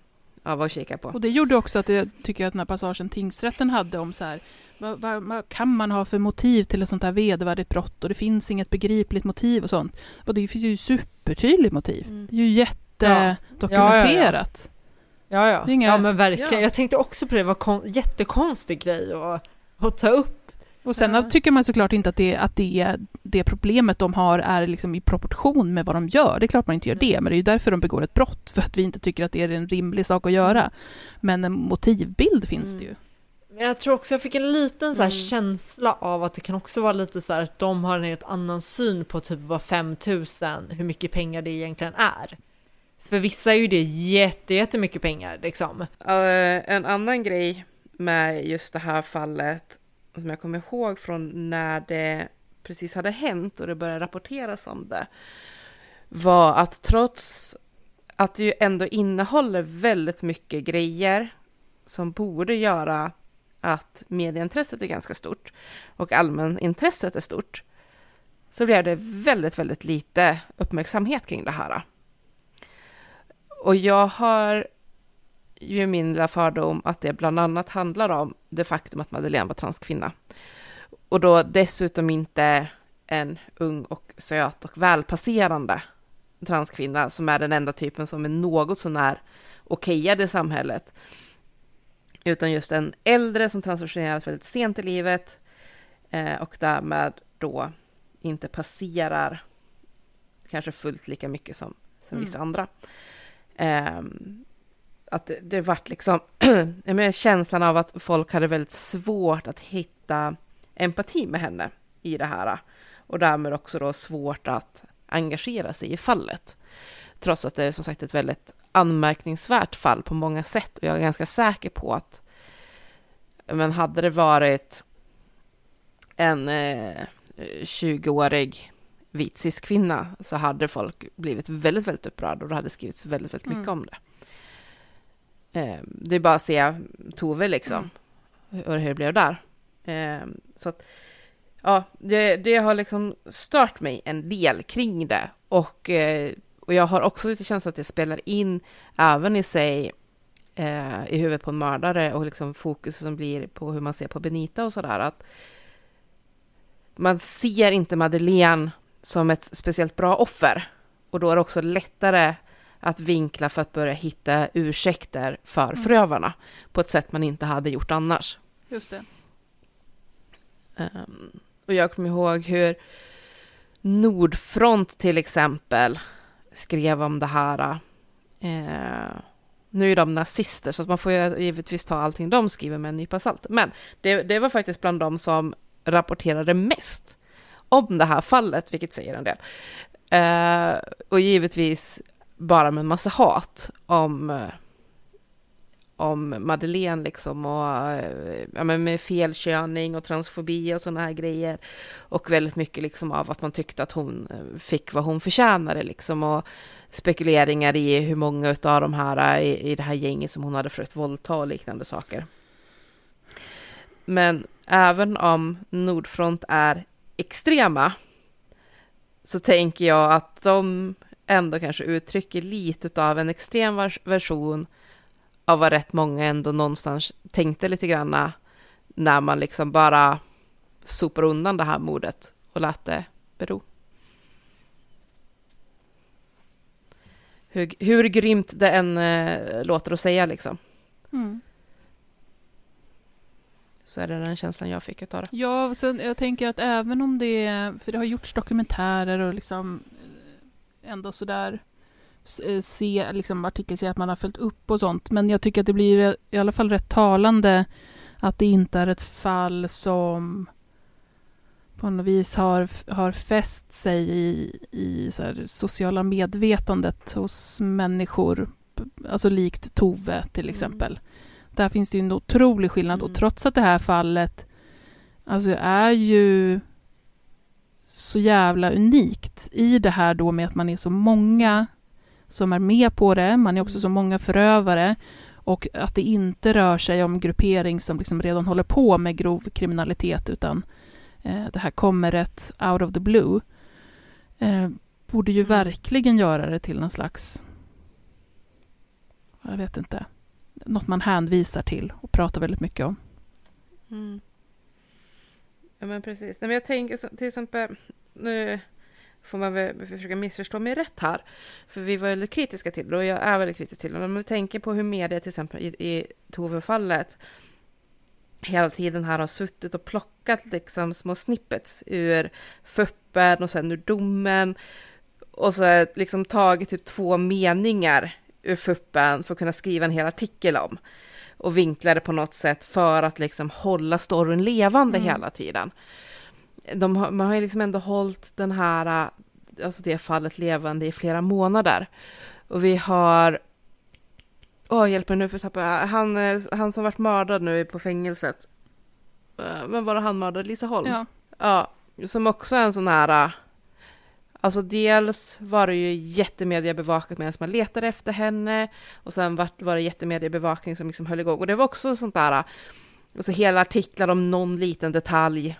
Av att kika på. Och det gjorde också att jag tycker att den här passagen tingsrätten hade om så här, vad, vad, vad kan man ha för motiv till ett sånt här vedervärdigt brott och det finns inget begripligt motiv och sånt. Och det finns ju supertydligt motiv. Mm. Det är ju Ja. jättedokumenterat. Ja, ja. Det är inga- ja men verkligen. Ja. Jag tänkte också på det, det var kon- jättekonstig grej att, att ta upp. Och sen Ja. tycker man såklart inte att, det, att det, det problemet de har är liksom i proportion med vad de gör. Det är klart man inte gör det, men det är ju därför de begår ett brott, för att vi inte tycker att det är en rimlig sak att göra. Men en motivbild finns Mm. det ju. Men jag tror också jag fick en liten så här Mm. känsla av att det kan också vara lite så här att de har en helt annan syn på typ vad 5000, hur mycket pengar det egentligen är. För vissa är ju det jätte, jättemycket pengar liksom. Eh, en annan grej med just det här fallet som jag kommer ihåg från när det precis hade hänt och det började rapporteras om det var att trots att det ju ändå innehåller väldigt mycket grejer som borde göra att medieintresset är ganska stort och allmänintresset är stort så blev det väldigt, väldigt lite uppmärksamhet kring det här. Och jag har ju min lilla fördom att det bland annat handlar om det faktum att Madeleine var transkvinna. Och då dessutom inte en ung och söt och välpasserande transkvinna som är den enda typen som är något sånär okejad i samhället. Utan just en äldre som transitionerat väldigt sent i livet eh, och därmed då inte passerar kanske fullt lika mycket som, som vissa andra. Ehm, att det, det vart liksom (clears throat) menar, känslan av att folk hade väldigt svårt att hitta empati med henne i det här och därmed också då svårt att engagera sig i fallet. Trots att det är som sagt ett väldigt anmärkningsvärt fall på många sätt och jag är ganska säker på att men hade det varit en eh, 20-årig vit cis-kvinna så hade folk blivit väldigt, väldigt upprörda och det hade skrivits väldigt, väldigt mycket Mm. om det. Eh, det är bara att se Tove liksom, och hur det blev där. Eh, så att, ja, det, det har liksom stört mig en del kring det och, eh, och jag har också lite känsla att det spelar in även i sig eh, i huvudet på en mördare och liksom fokus som blir på hur man ser på Benita och sådär. Att man ser inte Madeleine som ett speciellt bra offer och då är det också lättare att vinkla för att börja hitta ursäkter för Mm. förövarna på ett sätt man inte hade gjort annars. Just det. Ehm, och jag kommer ihåg hur Nordfront till exempel skrev om det här. Eh, nu är de nazister så att man får ju givetvis ta allting de skriver med en nypa salt. Men det, det var faktiskt bland de som rapporterade mest om det här fallet, vilket säger en del. Eh, och givetvis bara med en massa hat om eh, om Madeleine liksom och eh, ja, men med felkörning och transfobi och sådana här grejer. Och väldigt mycket liksom av att man tyckte att hon eh, fick vad hon förtjänade liksom och spekuleringar i hur många av de här eh, i, i det här gänget som hon hade försökt våldta och liknande saker. Men även om Nordfront är extrema så tänker jag att de ändå kanske uttrycker lite av en extrem vers- version av vad rätt många ändå någonstans tänkte lite granna när man liksom bara sopar undan det här mordet och lät det bero. Hur, hur grymt det än eh, låter att säga liksom, Mm. så är det den känslan jag fick utav det. Ja, och sen, jag tänker att även om det för det har gjorts dokumentärer och liksom eh, ändå sådär se liksom artikelserie att man har följt upp och sånt. Men jag tycker att det blir i alla fall rätt talande att det inte är ett fall som på något vis har, har fäst sig i, i så här sociala medvetandet hos människor, alltså likt Tove till exempel. Där finns det ju en otrolig skillnad och Mm. trots att det här fallet alltså är ju så jävla unikt i det här då med att man är så många som är med på det, man är också så många förövare och att det inte rör sig om gruppering som liksom redan håller på med grov kriminalitet utan eh, det här kommer rätt out of the blue. Eh, borde ju Mm. verkligen göra det till någon slags, jag vet inte, något man hänvisar till och pratar väldigt mycket om. Mm. Ja men precis. Nej, men jag tänker till exempel, nu får man väl försöka missförstå mig rätt här, för vi var väldigt kritiska till det och jag är väldigt kritisk till det, men om vi tänker på hur media till exempel i, i Tove-fallet hela tiden här har suttit och plockat liksom små snippets ur fuppen och sen ur domen och så liksom tagit typ två meningar ur fuppen för att kunna skriva en hel artikel om. och vinkla det på något sätt för att liksom hålla storyn levande Mm. hela tiden. De har, man har ju liksom ändå hållit den här, alltså det fallet levande i flera månader. Och vi har, åh hjälp mig nu för att tappa, han, han som varit mördad nu är på fängelset. Eh, Vem var det han mördade? Lisa Holm? Ja. Ja, som också är en sån här... Alltså dels var det ju jättemediabevakat medan man letade efter henne och sen var, var det jättemediebevakning som liksom höll igång. Och det var också sånt där, alltså hela artiklar om någon liten detalj.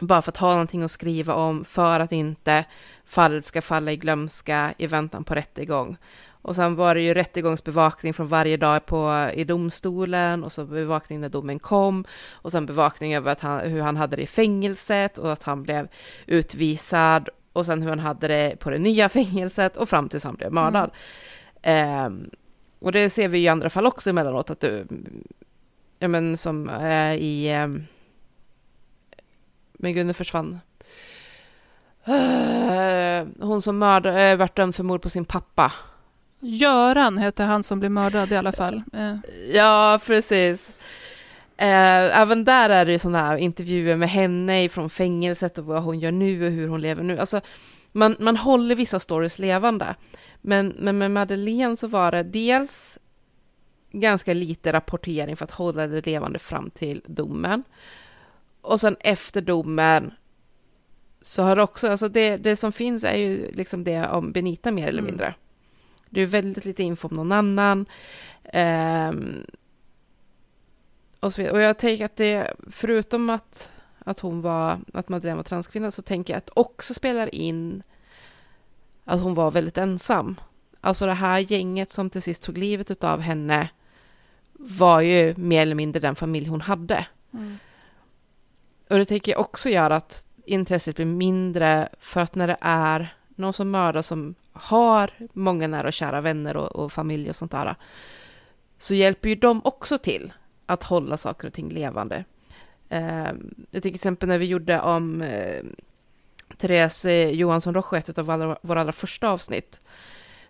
Bara för att ha någonting att skriva om för att inte fallet ska falla i glömska i väntan på rättegång. Och sen var det ju rättegångsbevakning från varje dag på, i domstolen och så bevakning när domen kom och sen bevakning över att han, hur han hade det i fängelset och att han blev utvisad och sen hur han hade det på det nya fängelset och fram tills han blev mördad. Ehm, och det ser vi ju i andra fall också emellanåt att du, ja men som eh, i, um, men gud nu försvann. Eh, hon som mördade, äh, vart dömd för mord på sin pappa. Göran heter han som blev mördad i alla fall. Eh, Ja, precis. Eh, även där är det ju sådana här intervjuer med henne från fängelset och vad hon gör nu och hur hon lever nu. Alltså, man, man håller vissa stories levande. Men, men med Madeleine så var det dels ganska lite rapportering för att hålla det levande fram till domen. Och sen efter domen så har också, alltså det, det som finns är ju liksom det om Benita mer eller Mm. mindre. Det är väldigt lite info om någon annan. Ehm, och, så och jag tänker att det, förutom att, att hon var, att Madeleine var transkvinna, så tänker jag att också spelar in att hon var väldigt ensam. Alltså det här gänget som till sist tog livet av henne var ju mer eller mindre den familj hon hade. Och det tänker jag också gör att intresset blir mindre för att när det är någon som mördar som har många nära och kära vänner och, och familj och sånt där, så hjälper ju de också till att hålla saker och ting levande. Eh, jag till exempel när vi gjorde om eh, Therese Johansson Roche, ett av våra, våra allra första avsnitt,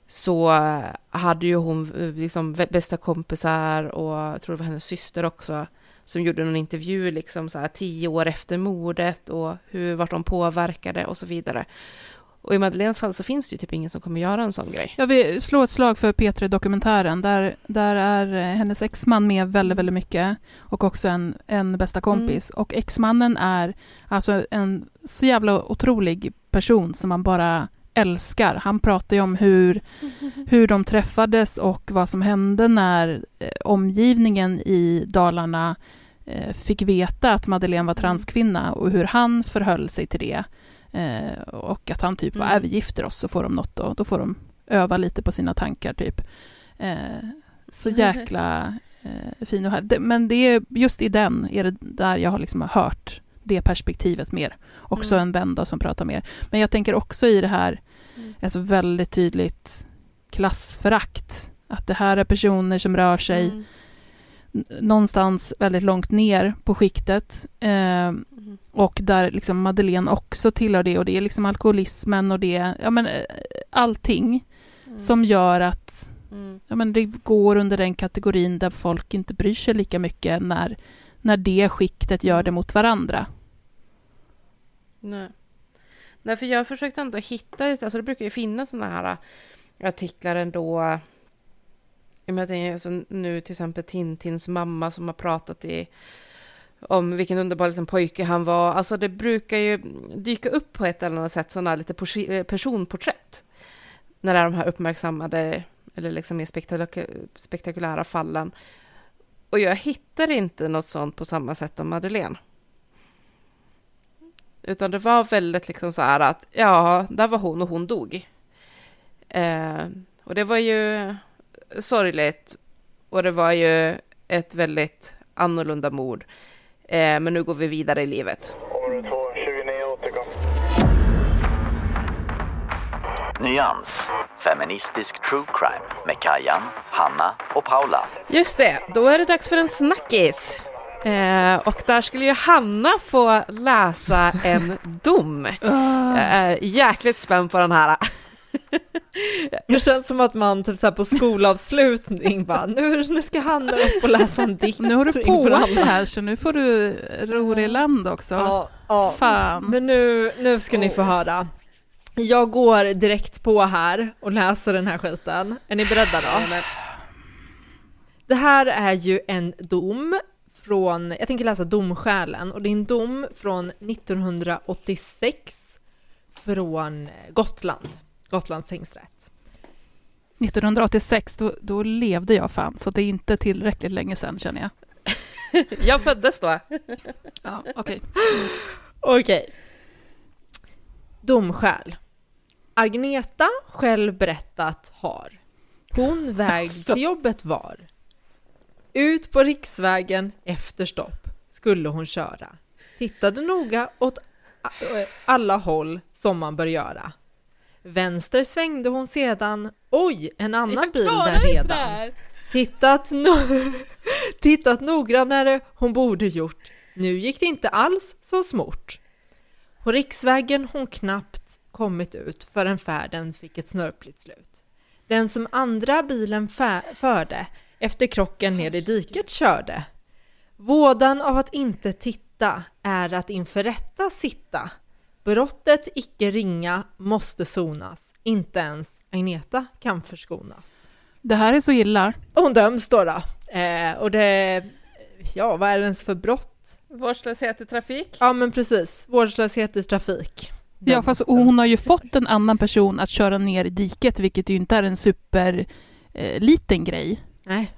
så hade ju hon eh, liksom bästa kompisar och jag tror det var hennes syster också, som gjorde någon intervju liksom så här tio år efter mordet och hur vart de påverkade och så vidare. Och i Madeleines fall så finns det ju typ ingen som kommer göra en sån grej. Jag vill slå ett slag för P3-dokumentären. Där, där är hennes exman med väldigt, väldigt mycket och också en, en bästa kompis. Och exmannen är alltså en så jävla otrolig person som man bara älskar. Han pratar ju om hur, (laughs) hur de träffades och vad som hände när eh, omgivningen i Dalarna fick veta att Madeleine var transkvinna och hur han förhöll sig till det. Eh, och att han typ var, Mm. är vi gifter oss så får de något och då får de öva lite på sina tankar typ. Eh, så (laughs) jäkla eh, fin och här. Men det är just i den är det där jag har liksom hört det perspektivet mer. Också Mm. en vän då som pratar mer. Men jag tänker också i det här, Mm. alltså väldigt tydligt klassförakt. Att det här är personer som rör sig Mm. Någonstans väldigt långt ner på skiktet. Eh, Mm. och där liksom Madeleine också tillhör det och det är liksom alkoholismen och det, ja men eh, allting som gör att Mm. ja, men det går under den kategorin där folk inte bryr sig lika mycket när, när det skiktet gör det mot varandra. Nej. Nej, för jag försökte ändå hitta lite, alltså det brukar ju finnas sådana här äh, artiklar ändå. Jag tänker, alltså, nu till exempel Tintins mamma som har pratat i, om vilken underbar liten pojke han var. Alltså det brukar ju dyka upp på ett eller annat sätt sådana lite eh, personporträtt. När det är de här uppmärksammade eller liksom mer spektakulära fallen. Och jag hittar inte något sånt på samma sätt om Madeleine. Utan det var väldigt liksom så här att ja, där var hon och hon dog. Eh, och det var ju sorgligt och det var ju ett väldigt annorlunda mord. Eh, men nu går vi vidare i livet. Nyans. Feministisk true crime med Kajan, Hanna och Paula. Just det, då är det dags för en snackis. Eh, och där skulle ju Hanna få läsa en dom. Jag är jäkligt spänd på den här. Det känns som att man typ så här på skolavslutning bara, nu, nu ska Hanna upp och läsa en dikt. Nu har du inför på alla. det här så nu får du ro i land också. Ja, ja. Fan. Men nu, nu ska ni få höra. Jag går direkt på här och läser den här skiten. Är ni beredda då? Det här är ju en dom från, jag tänker läsa domskälen, och det är en dom från 1986 från Gotland, Gotlands tingsrätt. 1986, då, då levde jag fan, så det är inte tillräckligt länge sedan känner jag. (laughs) Jag föddes då. (laughs) Ja, okej. Okej. Domskäl. Agneta själv berättat har. Hon väg (laughs) Alltså. till jobbet var. Ut på riksvägen efter stopp skulle hon köra. Tittade noga åt alla håll som man bör göra. Vänster svängde hon sedan. Oj, en annan bil där redan. Tittat, no- (laughs) tittat noggrannare hon borde gjort. Nu gick det inte alls så smort. På riksvägen hon knappt kommit ut förrän färden fick ett snörpligt slut. Den som andra bilen förde efter krocken ner i diket körde. Vådan av att inte titta är att inför rätta sitta. Brottet icke ringa måste sonas. Inte ens Agneta kan förskonas. Det här är så illa. Hon döms då. då. Eh, och det... Ja, vad är det ens för brott? Vårdslöshet i trafik. Ja, men precis. Vårdslöshet i trafik. Ja, fast hon har ju fått en annan person att köra ner i diket, vilket ju inte är en super eh, liten grej. Nej.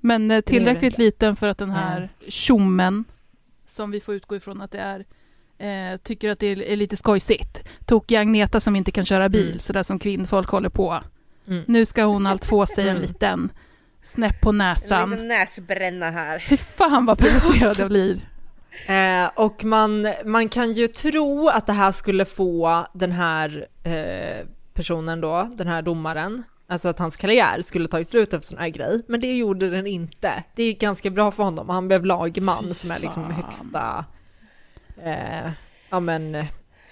Men eh, tillräckligt liten för att den här tjommen, som vi får utgå ifrån att det är, eh, tycker att det är, är lite skojsigt. Tokiga Agneta som inte kan köra bil, Mm. sådär som kvinnfolk håller på. Mm. Nu ska hon allt få sig en Mm. liten snäpp på En näsan. liten näsbränna här. Fy fan vad provocerad jag blir. (laughs) Eh, och man, man kan ju tro att det här skulle få den här eh, personen då, den här domaren, alltså att hans karriär skulle ta slut efter sån här grej, men det gjorde den inte. Det är ganska bra för honom, han blev lagman Fy som är liksom fan. högsta, eh, ja men eh,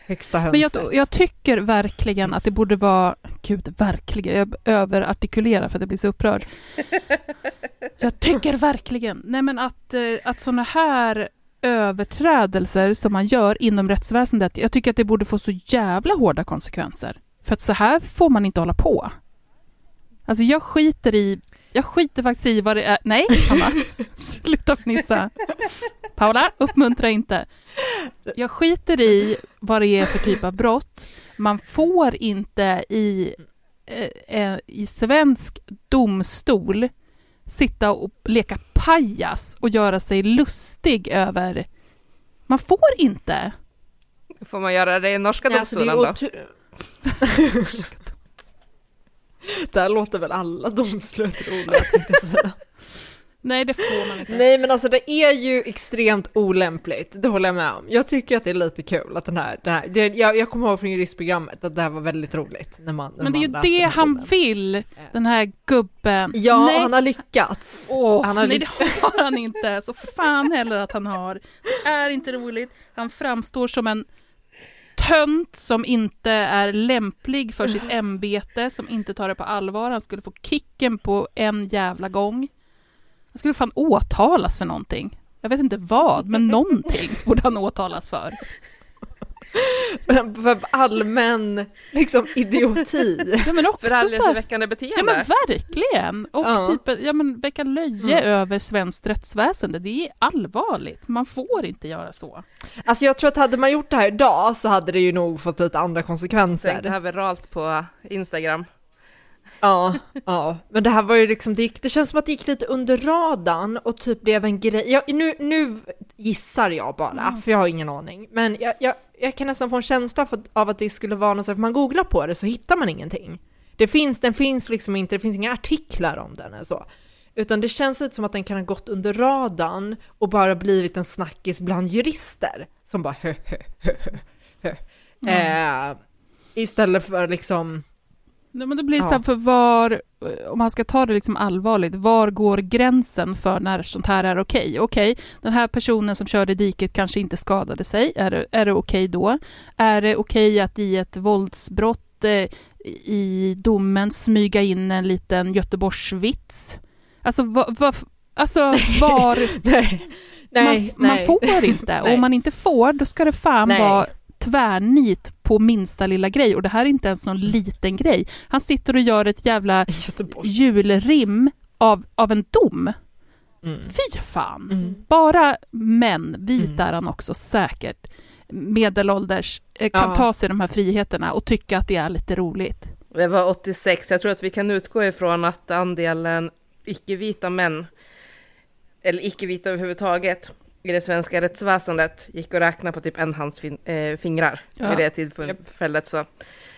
högsta Men hönset. jag, jag tycker verkligen att det borde vara, gud verkligen, jag överartikulerar för att jag blir så upprörd. Så (laughs) jag tycker verkligen, nej men att, eh, att sådana här överträdelser som man gör inom rättsväsendet, jag tycker att det borde få så jävla hårda konsekvenser. För att så här får man inte hålla på. Alltså jag skiter i, jag skiter faktiskt i vad det är, nej Hanna, (laughs) sluta fnissa. Paula, uppmuntra inte. Jag skiter i vad det är för typ av brott. Man får inte i, eh, eh, i svensk domstol sitta och leka pajas och göra sig lustig över... Man får inte. Får man göra det i norska alltså, domstolen då? otro- (laughs) Där låter väl alla domslut roliga tänkte jag säga. Nej, det får man inte. Nej men alltså det är ju extremt olämpligt, det håller jag med om. Jag tycker att det är lite kul att den här, den här det, jag, jag kommer ihåg från juristprogrammet att det här var väldigt roligt. När man, när Men det är ju det han domen. vill, den här gubben. Ja, nej, han har lyckats. Åh, han har nej, ly- det har han inte. Så fan heller att han har. Det är inte roligt. Han framstår som en tönt som inte är lämplig för sitt ämbete, som inte tar det på allvar. Han skulle få kicken på en jävla gång. Han skulle fan åtalas för någonting. Jag vet inte vad, men (laughs) någonting borde han åtalas för. för allmän liksom idioti. Ja, men också Förargelseväckande Ja beteende. men verkligen! Och Ja. typ, ja men väcka löje Mm. över svenskt rättsväsende. Det är allvarligt. Man får inte göra så. Alltså jag tror att hade man gjort det här idag så hade det ju nog fått lite andra Tänk det konsekvenser. här viralt på Instagram. Ja, ja, men det här var ju liksom, det, gick, det känns som att det gick lite under radarn och typ blev en grej. Jag, nu, nu gissar jag bara, för jag har ingen aning. Men jag, jag, jag kan nästan få en känsla för, av att det skulle vara något att man googlar på det så hittar man ingenting. Det finns, den finns liksom inte, det finns inga artiklar om den eller så. Utan det känns lite som att den kan ha gått under radarn och bara blivit en snackis bland jurister. Som bara hö, hö, hö, hö, hö. Eh, istället för liksom, Nej, men det blir Ja. så här, för var, om man ska ta det liksom allvarligt, var går gränsen för när sånt här är okej? Okej, den här personen som körde diket kanske inte skadade sig, är det, är det okej då? Är det okej att i ett våldsbrott eh, i domen smyga in en liten Göteborgsvits. Alltså, va, va, alltså (laughs) var... Nej, nej, man, man nej. får inte. (laughs) Och om man inte får, då ska det fan vara tvärnit på minsta lilla grej. Och det här är inte ens någon liten grej. Han sitter och gör ett jävla (laughs) Göteborg. julrim av, av en dom. Mm. Fy fan! Mm. Bara män, vit Mm. är han också säkert, medelålders, eh, kan Ja. ta sig de här friheterna och tycka att det är lite roligt. Det var 86. Jag tror att vi kan utgå ifrån att andelen icke-vita män, eller icke-vita överhuvudtaget, i det svenska rättsväsendet gick att räkna på typ en hands fin- eh, fingrar Ja. vid det tillfället. Så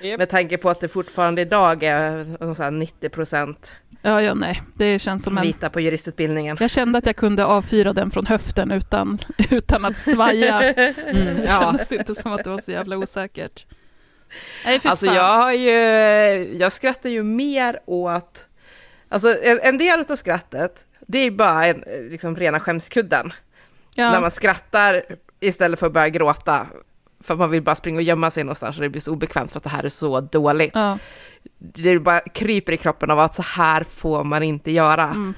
Japp. med tanke på att det fortfarande idag är eh, så här 90 procent Ja, ja, nej, det känns som en... vita på juristutbildningen. Jag kände att jag kunde avfyra den från höften utan, (laughs) utan att svaja. (laughs) Mm, Det ja. kändes inte som att det var så jävla osäkert. Nej, Alltså fan. jag har ju, jag skrattar ju mer åt, alltså en, en del av skrattet, det är bara en, liksom rena skämskudden. Ja. När man skrattar istället för att börja gråta. För man vill bara springa och gömma sig någonstans och det blir så obekvämt för att det här är så dåligt. ja. Det bara kryper i kroppen av att så här får man inte göra. Mm.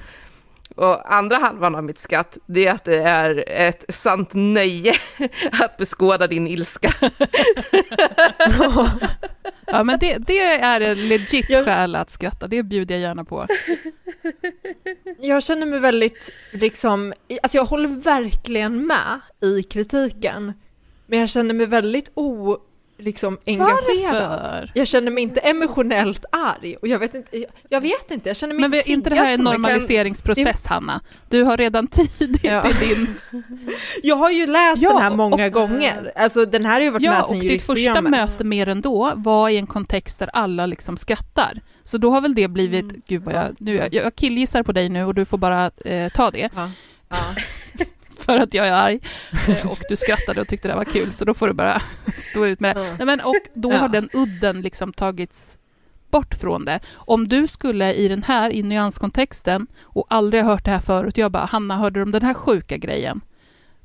Och andra halvan av mitt skratt, det är att det är ett sant nöje (laughs) att beskåda din ilska. (laughs) ja, men det, det är en legit Jag- skäl att skratta. Det bjuder jag gärna på. Jag känner mig väldigt, liksom, alltså jag håller verkligen med i kritiken, men jag känner mig väldigt o, liksom, engagerad. Varför? Jag känner mig inte emotionellt arg och jag vet inte, jag, vet inte, jag känner mig Men inte inte det här en normaliseringsprocess, Hanna? Du har redan tidigt Ja. i (laughs) din... Jag har ju läst Ja, den här många och- gånger, alltså den här har ju varit med Ja, sen och ditt första möte med den då var i en kontext där alla liksom skrattar. Så då har väl det blivit, Mm. gud vad jag, nu, jag, jag killgissar på dig nu och du får bara eh, ta det. Ja. Ja. (laughs) för att jag är arg. Eh, Och du skrattade och tyckte det var kul, så då får du bara (laughs) stå ut med det. Nej, men, och då Ja. har den udden liksom tagits bort från det. Om du skulle i den här, i nyanskontexten, och aldrig har hört det här förut, jag bara, Hanna, hörde du om den här sjuka grejen?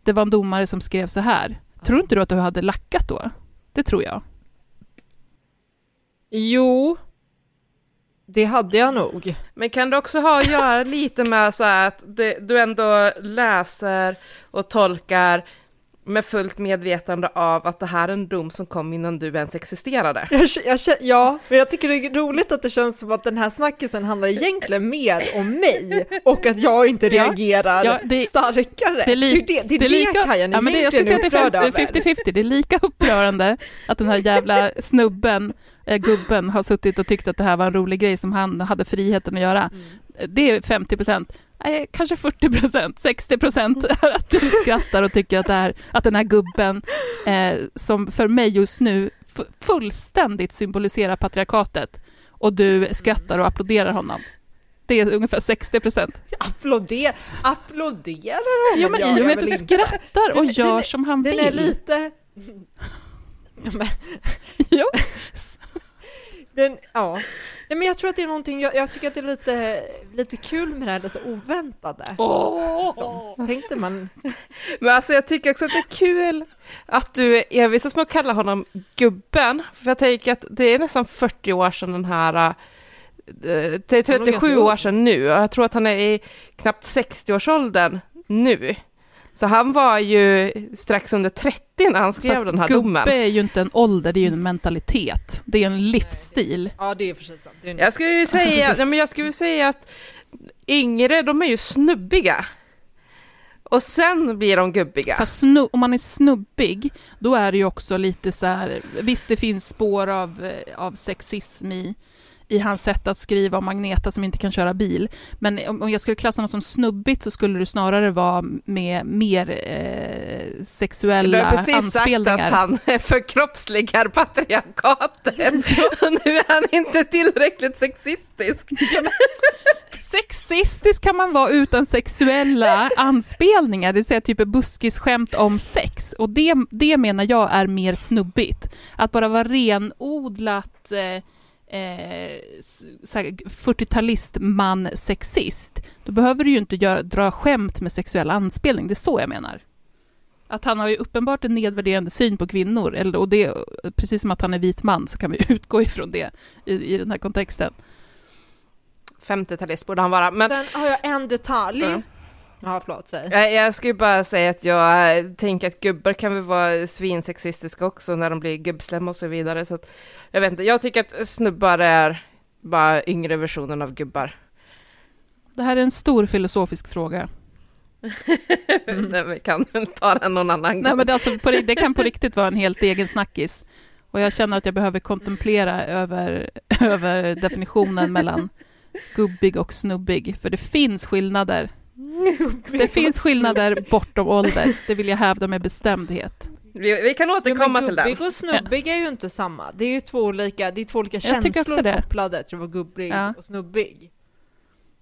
Det var en domare som skrev så här. Tror inte du att du hade lackat då? Det tror jag. Jo, det hade jag nog. Men kan det också ha att göra (laughs) lite med så att det, du ändå läser och tolkar med fullt medvetande av att det här är en dom som kom innan du ens existerade? Jag, jag, ja, men jag tycker det är roligt att det känns som att den här snackisen handlar egentligen mer om mig och att jag inte Ja. reagerar Ja, det- starkare. Det är, li- det, det, det, är det lika, Kajan ja, men det, jag ska säga att det är är upprörd fem- över. 50-50. Det är lika upprörande att den här jävla snubben, eh, gubben, har suttit och tyckt att det här var en rolig grej som han hade friheten att göra. Mm. Det är 50 procent. Nej, kanske 40 procent, 60 procent är att du skrattar och tycker att, det här, att den här gubben, eh, som för mig just nu fullständigt symboliserar patriarkatet, och du skrattar och applåderar honom. Det är ungefär 60 procent. Applåder, applåderar honom Ja, men i och med att du inte. skrattar och Den- gör den som han Den vill. är lite... Men, Ja. Den, ja. Nej, men jag tror att det är någonting, jag, jag tycker att det är lite, lite kul med det här lite oväntade. Som, tänkte man, Men alltså jag tycker också att det är kul att du envisas med att kalla honom gubben, för jag tänker att det är nästan 40 år sedan den här, eh, det är Han var 37 ganska år sedan nu, och jag tror att han är i knappt 60-årsåldern nu. Så han var ju strax under 30 när han skrev Fast den här gubbe domen. är ju inte en ålder, det är ju en mentalitet. Det är en livsstil. ja det är sig sant. En- Jag skulle ju (laughs) säga, ja, men jag skulle säga att yngre, de är ju snubbiga. Och sen blir de gubbiga. Fast snu, om man är snubbig, då är det ju också lite så här, visst det finns spår av, eh, av sexism i, i hans sätt att skriva om Agneta som inte kan köra bil. Men om, jag skulle klassa något som snubbigt så skulle det snarare vara med mer eh, Du sexuella har precis sagt anspelningar. att han förkroppsligar patriarkatet. (laughs) Och nu är han inte tillräckligt sexistisk. (laughs) Sexistisk kan man vara utan sexuella anspelningar, det vill säga typ buskisskämt om sex. Och det, det menar jag är mer snubbigt. Att bara vara renodlat eh, eh, s- så här 40-talist man sexist, då behöver du ju inte gö- dra skämt med sexuell anspelning, det är så jag menar. Att han har ju uppenbart en nedvärderande syn på kvinnor, eller, och det, precis som att han är vit man så kan vi (laughs) utgå ifrån det i, i den här kontexten. 50-talist borde han vara. Men Sen har jag en detalj. Ja. Ja, förlåt, säg. jag, jag ska ju bara säga att jag eh, tänker att gubbar kan väl vara svinsexistiska också när de blir gubbslem och så vidare. Så att, jag vet inte, jag tycker att snubbar är bara yngre versionen av gubbar. Det här är en stor filosofisk fråga. (laughs) Nej, vi kan ta den någon annan gång. Nej, men det, alltså, på, det kan på riktigt vara en helt egen snackis. Och jag känner att jag behöver kontemplera över, (laughs) över definitionen mellan gubbig och snubbig, för det finns skillnader. Det finns skillnader bortom ålder, det vill jag hävda med bestämdhet. Vi, vi kan återkomma till den. gubbig och snubbig är ju inte samma. Det är ju två olika, det är två olika Jag känslor det. kopplade till att vara gubbig Ja. och snubbig.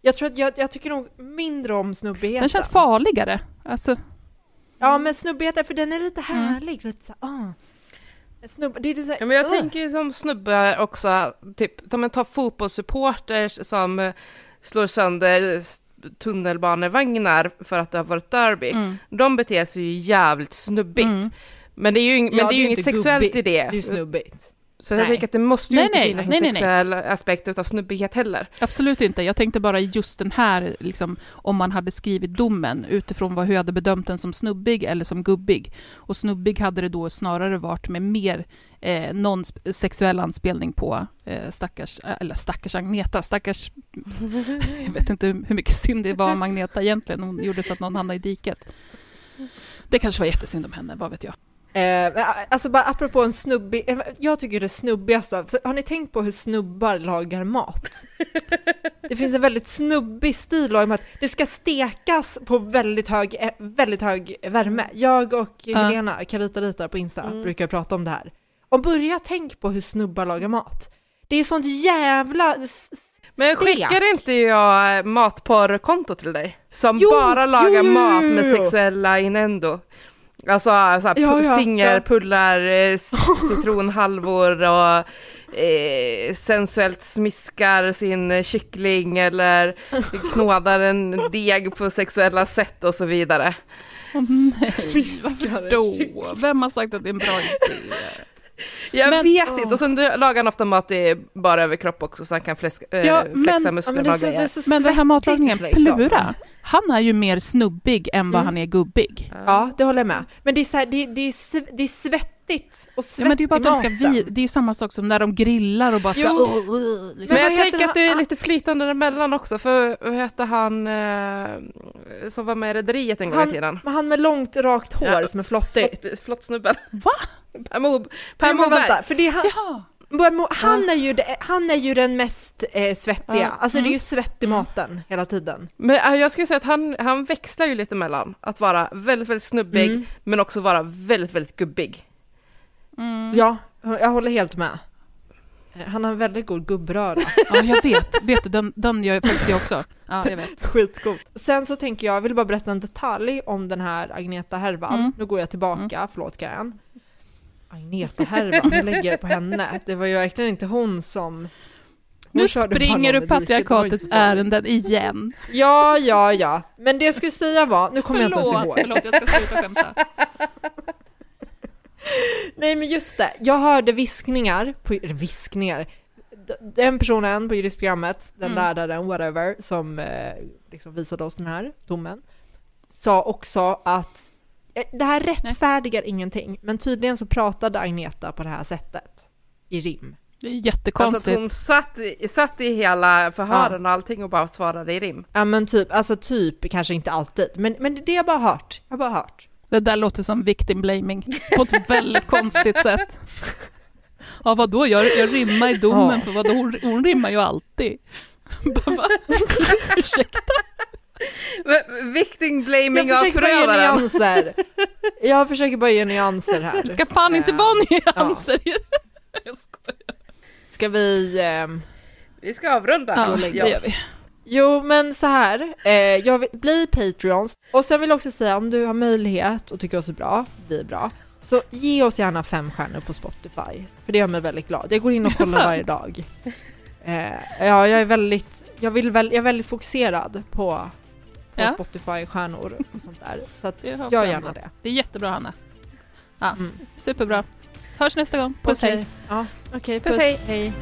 Jag tror att jag, jag tycker nog mindre om snubbigheten. Den känns farligare. Alltså, Ja, men snubbigheten, för den är lite Mm. härlig. Lite så, ah. En Snubb, det är så, Ja, men jag "Ugh." tänker ju som snubbar också, typ, tar fotbollssupporters som slår sönder tunnelbanevagnar för att det har varit derby. mm. De beter sig ju jävligt snubbigt. Mm. Men det är ju, men Ja, det är ju inget sexuellt gubbigt, i det. Det är snubbigt. Så jag Nej. tänker att det måste ju Nej, inte nej, finnas en sexuell aspekt utav snubbighet heller. Absolut inte. Jag tänkte bara just den här, liksom, om man hade skrivit domen utifrån vad, hur jag hade bedömt den som snubbig eller som gubbig. Och snubbig hade det då snarare varit med mer eh, någon sexuell anspelning på eh, stackars, eh, eller stackars Agneta, stackars... (laughs) jag vet inte hur mycket synd det var om Agneta egentligen. Hon gjorde så att någon hamnade i diket. Det kanske var jättesynd om henne, vad vet jag. Eh, alltså bara apropå en snubbig, eh, jag tycker det snubbigaste, har ni tänkt på hur snubbar lagar mat? Det finns en väldigt snubbig stil att det ska stekas på väldigt hög, eh, väldigt hög värme. Jag och. Helena, Carita Rita på Insta, Mm. brukar prata om det här. Och börja tänk på hur snubbar lagar mat. Det är sånt jävla Men skickar inte jag matporrkonto till dig? Som Jo, bara lagar jo, jo, mat jo, med sexuella inendo. Alltså så här, Ja, ja, fingerpullar, eh, s- (laughs) citronhalvor och eh, sensuellt smiskar sin eh, kyckling eller knådar en (laughs) deg på sexuella sätt och så vidare. Åh nej, varför då? Vem har sagt att det är en bra idé? Jag Men- vet åh. inte, och sen lagar han ofta mat i bara överkropp också så han kan fläska, eh, Ja, flexa men- muskler Ja, men grejer. Men den här matlagningen, liksom. Plura, han är ju mer snubbig än vad Mm. han är gubbig. Ja, det håller jag med. Men det är, så här, det, det, är, det är svettigt och svett Ja, men det är ju bara att de ska vi, det är ju samma sak som när de grillar och bara ska... Jo. Oh, oh, liksom. Men jag tänker att det är lite flytande emellan också, för vad hette han eh, som var med i Rederiet en gång Han- i tiden? Men han med långt rakt hår Ja, som är flottigt. Flott, flott snubben. Va? (laughs) Per, Mo, per Moberg. vänta, för det är han. Mo- han, är ju, det- han är ju den mest eh, svettiga. Ja. Alltså det är ju Mm. svett i maten hela tiden. Men eh, jag skulle säga att han, han växlar ju lite mellan att vara väldigt, väldigt snubbig, Mm. men också vara väldigt, väldigt gubbig. Mm. Ja, jag håller helt med. Han har en väldigt god gubbröra. (laughs) Ja, jag vet. Vet du, den, den gör jag faktiskt jag också. Ja, jag vet. (laughs) Skitgod. Sen så tänker jag, jag vill bara berätta en detalj om den här Agneta Hervald. Mm. Nu går jag tillbaka, förlåt Kajan. Agneta Hervald, lägger jag på henne. Det var ju verkligen inte hon som... Nu springer du det patriarkatets ärenden igen. Ja, ja, ja. Men det jag skulle säga var, nu kommer jag inte ens ihåg. förlåt, jag ska sluta skämta. (laughs) Nej men just det, jag hörde viskningar, på, viskningar, den personen på juristprogrammet, den Mm. läraren, whatever, som eh, liksom visade oss den här domen, sa också att eh, det här rättfärdigar ingenting, men tydligen så pratade Agneta på det här sättet i rim. Det är Alltså jättekonstigt. att hon satt satt i hela förhören och allting och bara svarade i rim. Ja men typ, alltså typ, kanske inte alltid, men, men det har jag bara hört. Jag har bara hört. Det där låter som victim blaming på ett (laughs) väldigt konstigt sätt. Ja, vadå? Jag, jag rimmar i domen, Ja. för vadå? Hon, hon rimmar ju alltid. Bara? (laughs) Ursäkta? Victim blaming Jag av förövaren. nyanser. Jag försöker bara ge nyanser här. Det ska fan inte Eh, vara nyanser i (laughs) Jag skojar. Ska vi... ehm, Vi ska avrunda. Ja, det gör vi. Jo, men så här. Eh, jag vill bli Patreons. Och sen vill jag också säga, om du har möjlighet och tycker oss är bra, vi är bra, så ge oss gärna fem stjärnor på Spotify. För det gör mig väldigt glad. Jag går in och (laughs) kollar varje dag. Eh, ja, jag är väldigt, jag vill väl, jag är väldigt fokuserad på, på Ja. Spotify-stjärnor och sånt där. Så att gör gärna det. Det är jättebra Hanna. Ja, Mm. superbra. Hörs nästa gång. Puss Okej. hej. Ja, okej. Puss, puss. hej. hej.